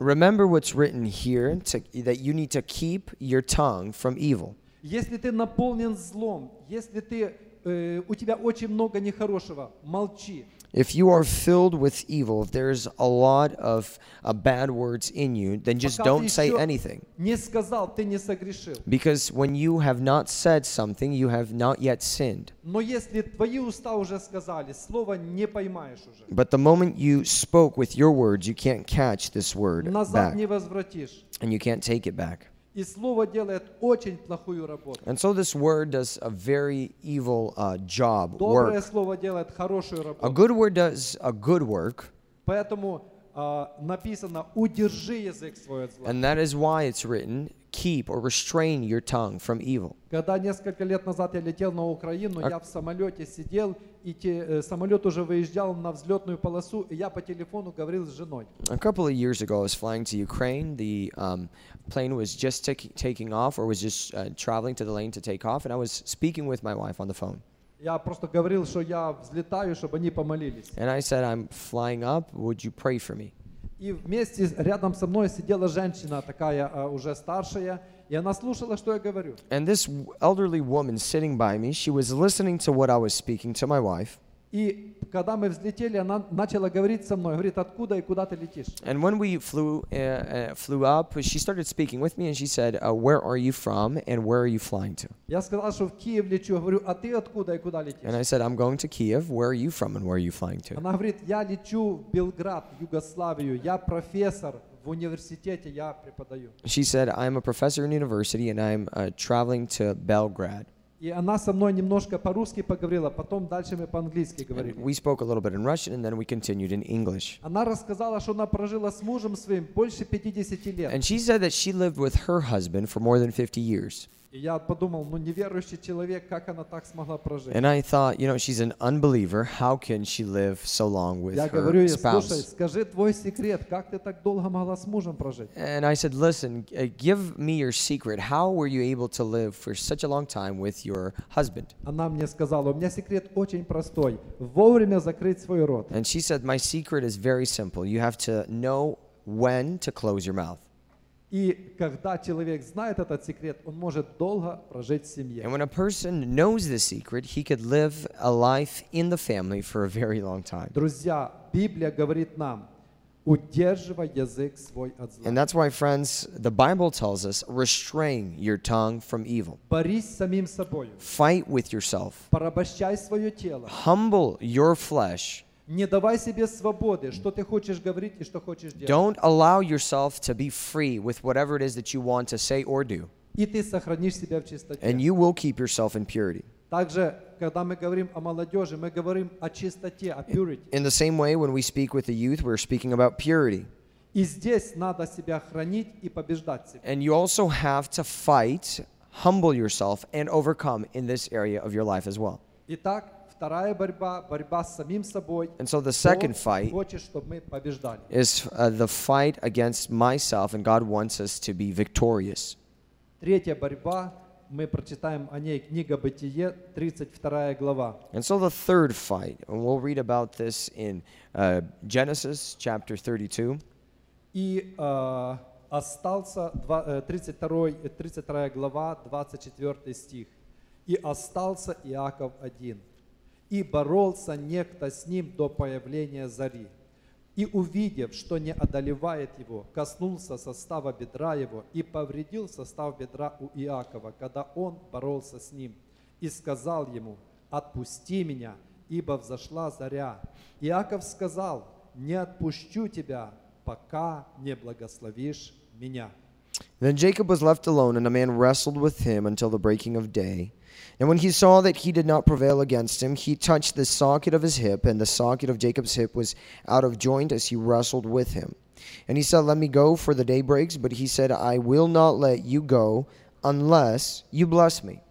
Remember what's written here to, that you need to keep your tongue from evil Если ты наполнен злом, если ты, э, у тебя очень много нехорошего, молчи. If you are filled with evil, if there's a lot of uh, bad words in you, then just Пока ты don't say еще anything. Не сказал, ты не согрешил. Because when you have not said something, you have not yet sinned. Но если твои уста уже сказали, слово не поймаешь уже. But the moment you spoke with your words, you can't catch this word Назад back, не возвратишь. and you can't take it back. И слово делает очень плохую работу. And so this word does a very evil uh, job, Доброе work. слово делает хорошую A работу. good word does a good work, Поэтому а, написано «удержи язык свой от зла». and that is why it's written, keep or restrain your tongue from evil. Когда несколько лет назад я летел на Украину, А- я в самолете сидел, и те- э, самолет уже выезжал на взлетную полосу, и я по телефону говорил с женой. A couple of years ago, I was flying to Ukraine. The um, plane was just tak- taking off or was just uh, traveling to the lane to take off, and I was speaking with my wife on the phone. Я просто говорил, что я взлетаю, чтобы они помолились. And I said, I'm flying up. Would you pray for me? И вместе рядом со мной сидела женщина, такая а, уже старшая, и она слушала, что я говорю. And this elderly woman sitting by me, she was listening to what I was speaking to my wife. И когда мы взлетели, она начала говорить со мной, говорит, откуда и куда ты летишь? And when we flew uh, uh, flew up, she started speaking with me, and she said, uh, "Where are you from, and where are you flying to?" Я сказал, что в Киев лечу, говорю, а ты откуда и куда летишь? And I said, "I'm going to Kiev. Where are you from, and where are you flying to?" Она говорит, я лечу в Белград, Югославию, я профессор в университете, я преподаю. She said, "I'm a professor in university, and I'm uh, traveling to Belgrade." И она со мной немножко по-русски поговорила, потом дальше мы по-английски And говорили. we spoke a little bit in Russian, and then we continued in English. Она рассказала, что она прожила с мужем своим больше 50 лет. And she said that she lived with her husband for more than 50 years. И я подумал, ну неверующий человек, как она так смогла прожить? And I thought, you know, she's an unbeliever. How can she live so long with Я говорю her ей, слушай, spouse? скажи твой секрет, как ты так долго могла с мужем прожить? And I said, listen, uh, give me your secret. How were you able to live for such a long time with your husband? Она мне сказала, у меня секрет очень простой, вовремя закрыть свой рот. And she said, my secret is very simple. You have to know when to close your mouth. И когда человек знает этот секрет, он может долго прожить в семье. And when a person knows this secret, he could live a life in the family for a very long time. Друзья, Библия говорит нам, удерживай язык свой от зла. And that's why, friends, the Bible tells us restrain your tongue from evil. Борись с самим собой. Fight with yourself. Порабощай свое тело. Humble your flesh. Не давай себе свободы, что ты хочешь говорить и что хочешь делать. Don't allow yourself to be free with whatever it is that you want to say or do. И ты сохранишь себя в чистоте. And you will keep yourself in purity. Также, когда мы говорим о молодежи, мы говорим о чистоте, о purity. In the same way, when we speak with the youth, we're speaking about purity. И здесь надо себя хранить и побеждать себя. And you also have to fight, humble yourself, and overcome in this area of your life as well. Итак, вторая борьба, борьба с самим собой. And so the Бог second fight хочет, чтобы мы побеждали. is uh, the fight against myself, and God wants us to be victorious. Третья борьба, мы прочитаем о ней книга Бытие, 32 глава. And so the third fight, and we'll read about this in uh, Genesis chapter 32. И э, остался, два- э, 32, э, 32 глава, 24 стих. «И остался Иаков один, И боролся некто с ним до появления зари. И увидев, что не одолевает его, коснулся состава бедра его и повредил состав бедра у Иакова, когда он боролся с ним. И сказал ему, отпусти меня, ибо взошла заря. Иаков сказал, не отпущу тебя, пока не благословишь меня. Then Jacob was left alone, and a man wrestled with him until the breaking of day. And when he saw that he did not prevail against him, he touched the socket of his hip, and the socket of Jacob's hip was out of joint as he wrestled with him. And he said, Let me go, for the day breaks. But he said, I will not let you go unless you bless me.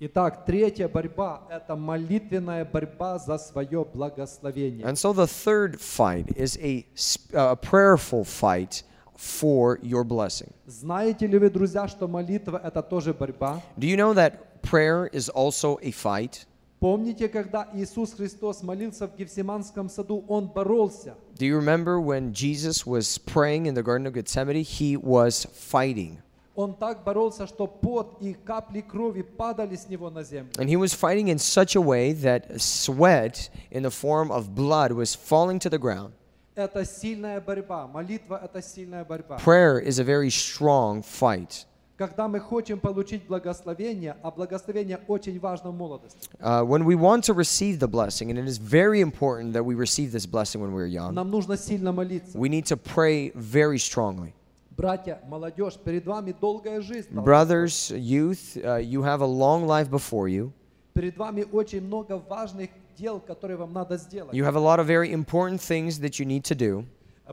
Итак, третья борьба – это молитвенная борьба за свое благословение. And so the third fight is a, sp- a prayerful fight for your blessing. Знаете ли вы, друзья, что молитва – это тоже борьба? Do you know that prayer is also a fight? Помните, когда Иисус Христос молился в Гефсиманском саду, Он боролся. Do you remember when Jesus was praying in the Garden of Gethsemane? He was fighting. Он так боролся, что пот и капли крови падали с Него на землю. And he was fighting in such a way that sweat in the form of blood was falling to the ground. Это сильная борьба. Молитва – это сильная борьба. Prayer is a very strong fight. Когда мы хотим получить благословение, а благословение очень важно в молодости, Uh, when we want to receive the blessing, and it is very important that we receive this blessing when we're young, нам нужно сильно молиться. we need to pray very strongly. Братья, молодежь, перед вами долгая жизнь. должна Brothers, youth, uh, you have a long life before you. Перед вами очень много важных дел, которые вам надо сделать. You have a lot of very important things that you need to do.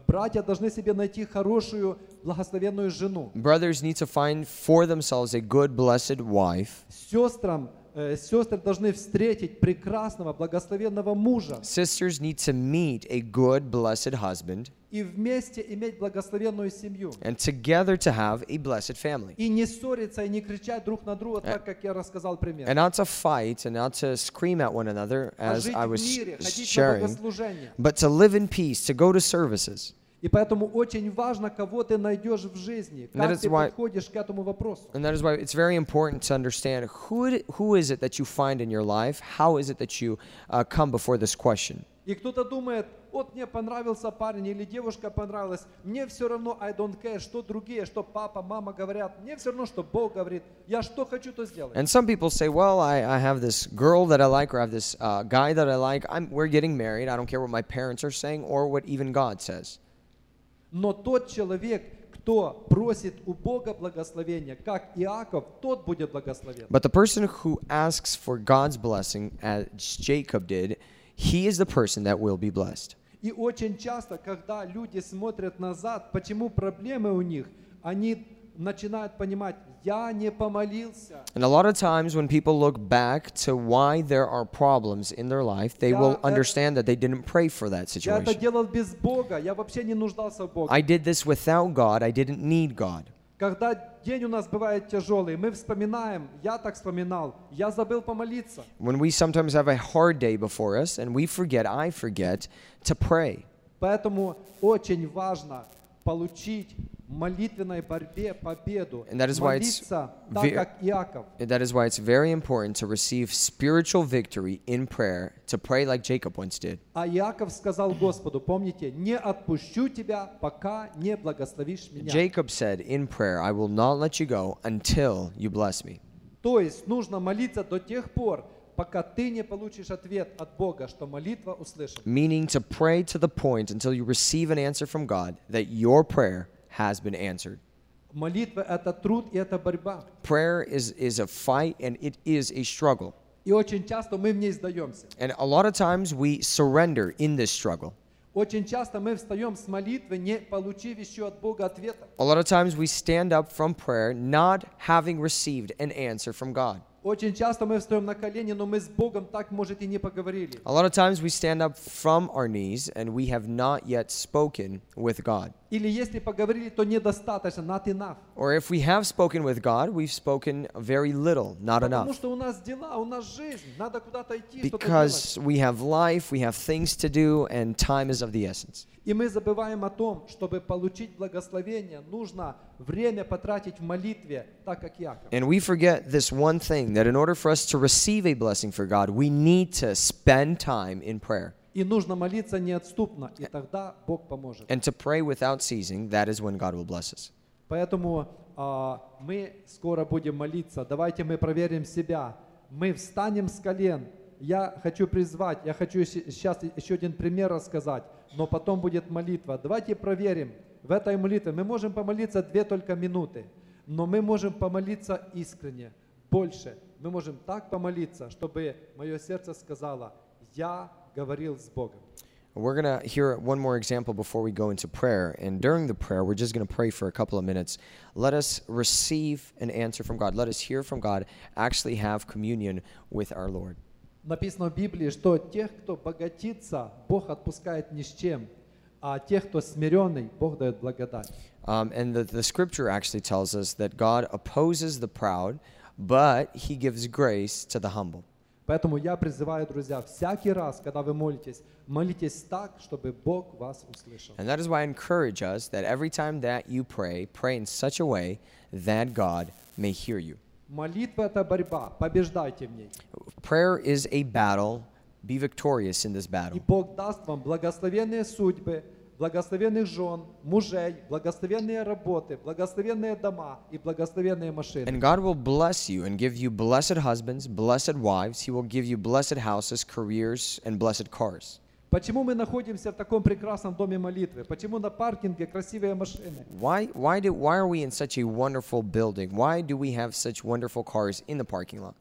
Братья должны себе найти хорошую, благословенную жену. Brothers need to find for themselves a good, blessed wife. Сестрам, сестры должны встретить прекрасного, благословенного мужа Sisters need to meet a good, blessed husband, и вместе иметь благословенную семью. and together to have a blessed family. И не ссориться, и не кричать друг на друга, так как я рассказал пример. And not to fight and not to scream at one another, А as I was sharing, but to live in peace, to go to services. И поэтому очень важно, кого ты найдешь в жизни, And that как is ты why- подходишь к этому вопросу. And that is why it's very important to understand who, it, who is it that you find in your life? How is it that you uh, come before this question? И кто-то думает, вот мне понравился парень или девушка понравилась, мне все равно, I don't care, что другие, что папа, мама говорят, мне все равно, что Бог говорит, я что хочу, то сделаю. And some people say, well, I, I have this girl that I like, or I have this uh, guy that I like. I'm, we're getting married. I don't care what my parents are saying or what even God says. Но тот человек, кто просит у Бога благословения, как Иаков, тот будет благословен. But the person who asks for God's blessing, as Jacob did, he is the person that will be blessed. И очень часто, когда люди смотрят назад, почему проблемы у них, они начинают понимать, я не помолился, And a lot of times when people look back to why there are problems in their life, they Yeah, will that- understand that they didn't pray for that я это situation. делал без Бога, я вообще не нуждался в Боге. I did this without God. I didn't need God. Когда день у нас бывает тяжелый, мы вспоминаем, я так вспоминал, я забыл помолиться. When we sometimes have a hard day before us and we forget, I forget to pray. Поэтому очень важно получить в молитвенной борьбе победу. And that is why it's Молиться ve- так, как Иаков. And that is why it's very important to receive spiritual victory in prayer, to pray like Jacob once did. А Иаков сказал Господу, помните, не отпущу тебя, пока не благословишь меня. Jacob said in prayer, I will not let you go until you bless me. То есть нужно молиться до тех пор, пока ты не получишь ответ от Бога, что молитва услышана. Meaning to pray to the point until you receive an answer from God that your prayer has been answered. Молитва – это труд и это борьба. Prayer is, is a fight and it is a struggle. И очень часто мы в ней сдаемся. And a lot of times we surrender in this struggle. Очень часто мы встаем с молитвы, не получив еще от Бога ответа. A lot of times we stand up from prayer not having received an answer from God. Очень часто мы встаем на колени, но мы с Богом так, может, и не поговорили. A lot of times we stand up from our knees and we have not yet spoken with God. Или если поговорили, то недостаточно, not enough. Or if we have spoken with God, we've spoken very little, not Потому enough. что у нас дела, у нас жизнь, надо куда-то идти, что-то делать. Because we have life, we have things to do, and time is of the essence. И мы забываем о том, чтобы получить благословение, нужно время потратить в молитве, так как Яков. And we forget this one thing that in order for us to receive a blessing for God, we need to spend time in prayer. И нужно молиться неотступно, и тогда Бог поможет. And to pray without ceasing, that is when God will bless us. Поэтому а, мы скоро будем молиться. Давайте мы проверим себя. Мы встанем с колен. Я хочу призвать, я хочу сейчас еще один пример рассказать, но потом будет молитва. Давайте проверим в этой молитве. Мы можем помолиться две только минуты, но мы можем помолиться искренне, больше. Мы можем так помолиться, чтобы мое сердце сказало, я говорил с Богом. We're going to hear one more example before we go into prayer. And during the prayer, we're just going to pray for a couple of minutes. Let us receive an answer from God. Let us hear from God, actually have communion with our Lord. Написано в Библии, что тех, кто богатится, Бог отпускает ни с чем, а тех, кто смиренный, Бог дает благодать. Um, and the, the scripture actually tells us that God opposes the proud, but he gives grace to the humble. Поэтому я призываю, друзья, всякий раз, когда вы молитесь, молитесь так, чтобы Бог вас услышал. And that is why I encourage us that every time that you pray, pray in such a way that God may hear you. Молитва – это борьба, побеждайте в ней. Prayer is a battle. Be victorious in this И battle. Бог даст вам благословенные судьбы, благословенных жен, мужей, благословенные работы, благословенные дома и благословенные машины. And God will bless you and give you blessed husbands, blessed wives. He will give you blessed houses, careers, and blessed cars. Почему мы находимся в таком прекрасном доме молитвы? Почему на паркинге красивые машины? Why, why, do, why are we in such a wonderful building? Why do we have such wonderful cars in the parking lot?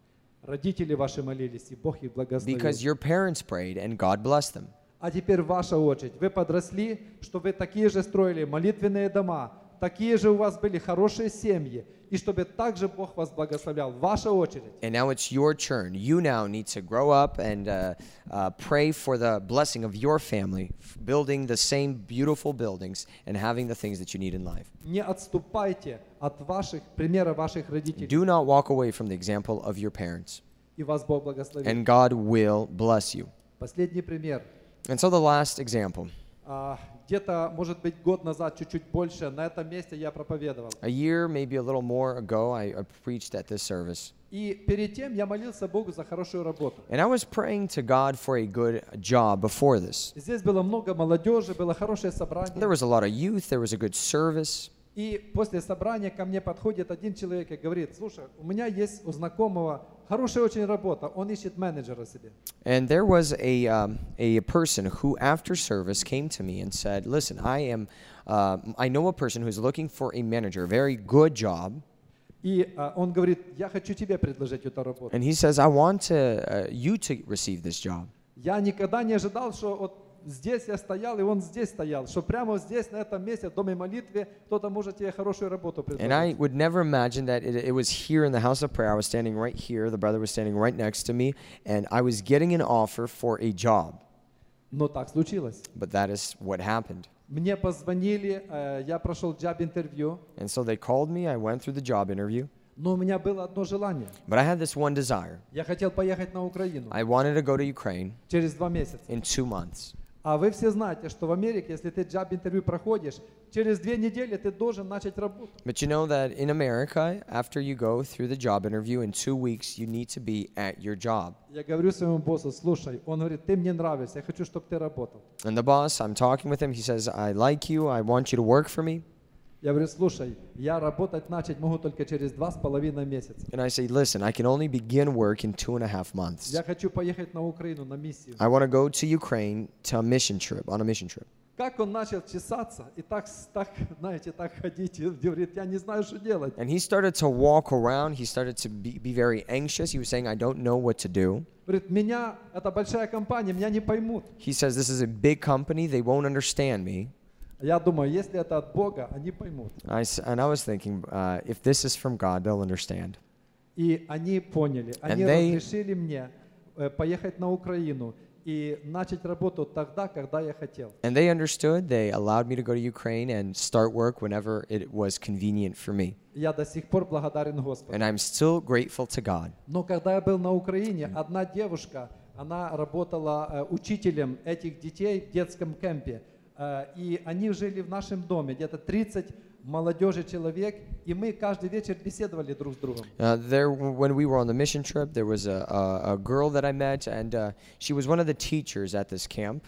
Родители ваши молились, и Бог их благословил. Because your parents prayed and God blessed them. А теперь ваша очередь. Вы подросли, что вы такие же строили молитвенные дома, такие же у вас были хорошие семьи, и чтобы также Бог вас благословлял. Ваша очередь. And now it's your turn. You now need to grow up and uh, uh, pray for the blessing of your family, building the same beautiful buildings and having the things that you need in life. Не отступайте от ваших примера ваших родителей, Do not walk away from the example of your parents, и вас Бог благословит. and God will bless you. Последний пример. And so the last example. А, Где-то, может быть, год назад, чуть-чуть больше, на этом месте я проповедовал. A year, maybe a little more ago, I, I preached at this service. И перед тем я молился Богу за хорошую работу. And I was praying to God for a good job before this. Здесь было много молодежи, было хорошее собрание. There was a lot of youth, there was a good service. И после собрания ко мне подходит один человек и говорит, слушай, у меня есть у знакомого хорошая очень работа, он ищет менеджера себе. And there was a, um, a person who, after service, came to me and said, Listen, I am, uh, I know a person who's looking for a manager, a very good job. И а, он говорит, я хочу тебе предложить эту работу. And he says, I want to, uh, you to receive this job. Я никогда не ожидал, что вот здесь я стоял, и он здесь стоял, что прямо вот здесь, на этом месте, в доме молитвы, кто-то может тебе хорошую работу And I предложить. would never imagine that it, it was here in the house of prayer. I was standing right here. The brother was standing right next to me. And I was getting an offer for a job. Но так случилось. But that is what happened. Мне позвонили, э, я прошел джаб-интервью, And so they called me. I went through the job interview. но у меня было одно желание. But I had this one desire. Я хотел поехать на Украину I wanted to go to Ukraine через два месяца. in two months. А вы все знаете, что в Америке, если ты джаб-интервью проходишь, через две недели ты должен начать работу. But you know that in America, after you go through the job interview, in two weeks, you need to be at your job. Я говорю своему боссу, слушай, он говорит, ты мне нравишься, я хочу, чтобы ты работал. And the boss, I'm talking with him. He says, I like you. I want you to work for me. Я говорю, слушай, я работать начать могу только через два с половиной месяца. And I say, listen, I can only begin work in two and a half months. Я хочу поехать на Украину на миссию. I want to go to Ukraine to a mission trip, on a mission trip. Как он начал чесаться и так, так, знаете, так ходить, и говорит, я не знаю, что делать. And he started to walk around. He started to be, be very anxious. He was saying, I don't know what to do. Говорит, меня, это большая компания, меня не поймут. He says, This is a big company. They won't understand me. Я думаю, если это от Бога, они поймут. I and I was thinking, uh, if this is from God, they'll understand. И они поняли, они they- разрешили мне э, поехать на Украину. и начать работу тогда, когда я хотел. And they understood. They allowed me to go to Ukraine and start work whenever it was convenient for me. Я до сих пор благодарен Господу. And I'm still grateful to God. Но когда я был на Украине, одна девушка, она работала э, учителем этих детей в детском кемпе. Э, и они жили в нашем доме, где-то 30 молодежи человек, и мы каждый вечер беседовали друг с другом. Uh, there, when we were on the mission trip, there was a, a, a girl that I met, and uh, she was one of the teachers at this camp.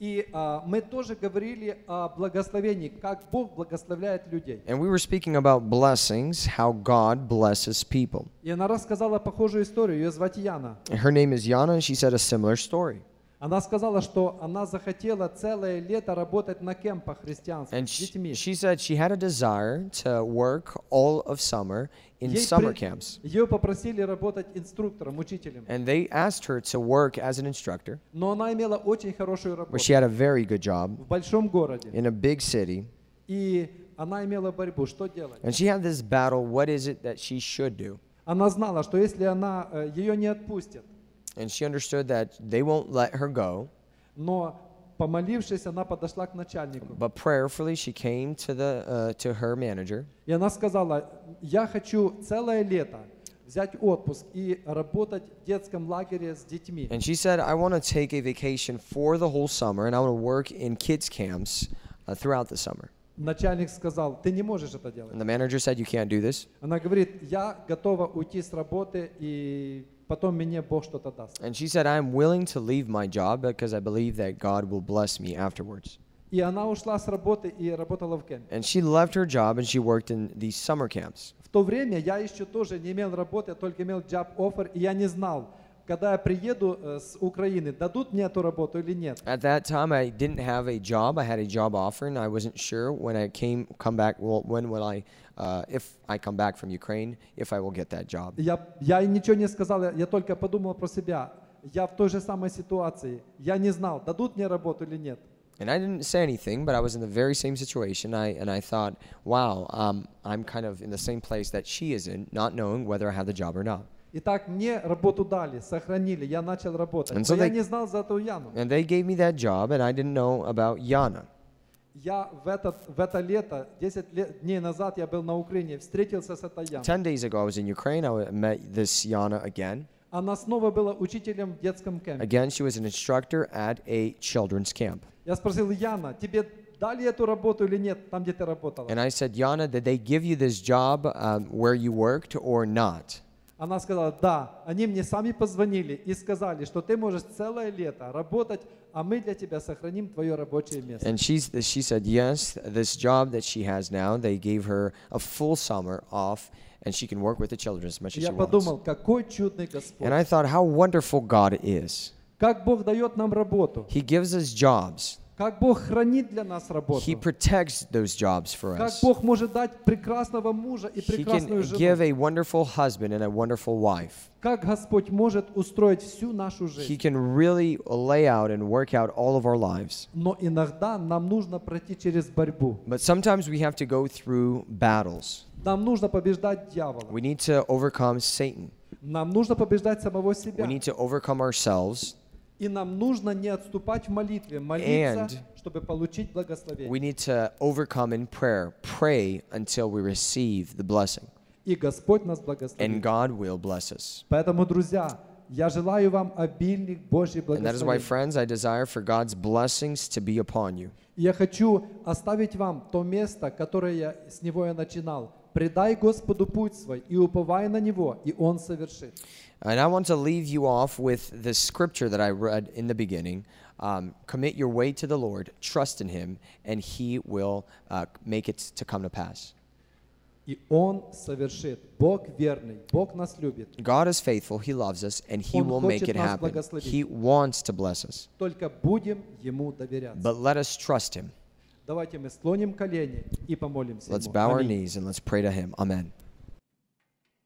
И а, мы тоже говорили о благословении, как Бог благословляет людей. And we were speaking about blessings, how God blesses people. И она рассказала похожую историю, ее звать Яна. And her name is Yana, and she said a similar story. Она сказала, что она захотела целое лето работать на кемпах христианских And с детьми. she said she had a desire to work all of summer in Ей summer camps. Ее попросили работать инструктором, учителем. And they asked her to work as an instructor, Но она имела очень хорошую where работу she had a very good job в большом городе. in a big city. И она имела борьбу, что делать? And she had this battle what is it that she should do? Она знала, что если она э, ее не отпустит, And she understood that they won't let her go. но помолившись, она подошла к начальнику. But prayerfully, she came to, the, uh, to her manager И она сказала, я хочу целое лето взять отпуск и работать в детском лагере с детьми. and she said, I want to take a vacation for the whole summer and I want to work in kids' camps uh, throughout the summer. Начальник сказал, ты не можешь это делать. And the manager said, You can't do this. Она говорит, я готова уйти с работы и потом мне Бог что-то даст. And she said, I'm willing to leave my job because I believe that God will bless me afterwards. И она ушла с работы и работала в кемпе. And she left her job and she worked in these summer camps. В то время я еще тоже не имел работы, я только имел job offer, и я не знал, когда я приеду э, с Украины, дадут мне эту работу или нет. At that time, I didn't have a job. I had a job offer, and I wasn't sure when I came come back. Well, when will I, uh, if I come back from Ukraine, if I will get that job. Я, я и ничего не сказал, я, я только подумал про себя. Я в той же самой ситуации. Я не знал, дадут мне работу или нет. And I didn't say anything, but I was in the very same situation. I and I thought, wow, um, I'm kind of in the same place that she is in, not knowing whether I have the job or not. Итак, мне работу дали, сохранили, я начал работать. And Но so я they- не знал за эту Яну. And they gave me that job, and I didn't know about Yana. Я в, этот, в это лето, 10 лет, дней назад я был на Украине, встретился с этой Яной. Ten days ago, I was in Ukraine. I met this Yana again. Она снова была учителем в детском кемпе. Again, she was an instructor at a children's camp. Я спросил, Яна, тебе дали эту работу или нет, там, где ты работала? And I said, Yana, did they give you this job um, where you worked or not? Она сказала, да. Они мне сами позвонили и сказали, что ты можешь целое лето работать, а мы для тебя сохраним твое рабочее место. And she's, she said, yes, this job that she has now, they gave her a full summer off, and she can work with the children as much as Я she wants. подумал, какой чудный Господь. And I thought, how wonderful God is. Как Бог дает нам работу. He gives us jobs. Как Бог хранит для нас работу. He protects those jobs for Как us. Бог может дать прекрасного мужа и He прекрасную can give жену. a wonderful husband and a wonderful wife. Как Господь может устроить всю нашу He жизнь. can really lay out and work out all of our lives. Но иногда нам нужно пройти через борьбу. But sometimes we have to go through battles. Нам нужно побеждать дьявола. We need to overcome Satan. Нам нужно побеждать самого We себя. need to overcome ourselves. И нам нужно не отступать в молитве, молиться, And чтобы получить благословение. We need to overcome in prayer. Pray until we receive the blessing. И Господь нас And благословит. God will bless us. Поэтому, друзья, я желаю вам обильных Божьих And that is why, благословений. friends, I desire for God's blessings to be upon you. Я хочу оставить вам то место, которое я, с него я начинал. Предай Господу путь свой и уповай на Него, и Он совершит. And I want to leave you off with the scripture that I read in the beginning. Um, commit your way to the Lord, trust in Him, and He will uh, make it to come to pass. И Он совершит. Бог верный, Бог нас любит. God is faithful, He loves us, and He Он will make хочет it нас happen. благословить. He wants to bless us. Только будем Ему доверяться. But let us trust Him. Давайте мы склоним колени и помолимся Let's Ему. bow our Аминь. knees and let's pray to Him. Amen.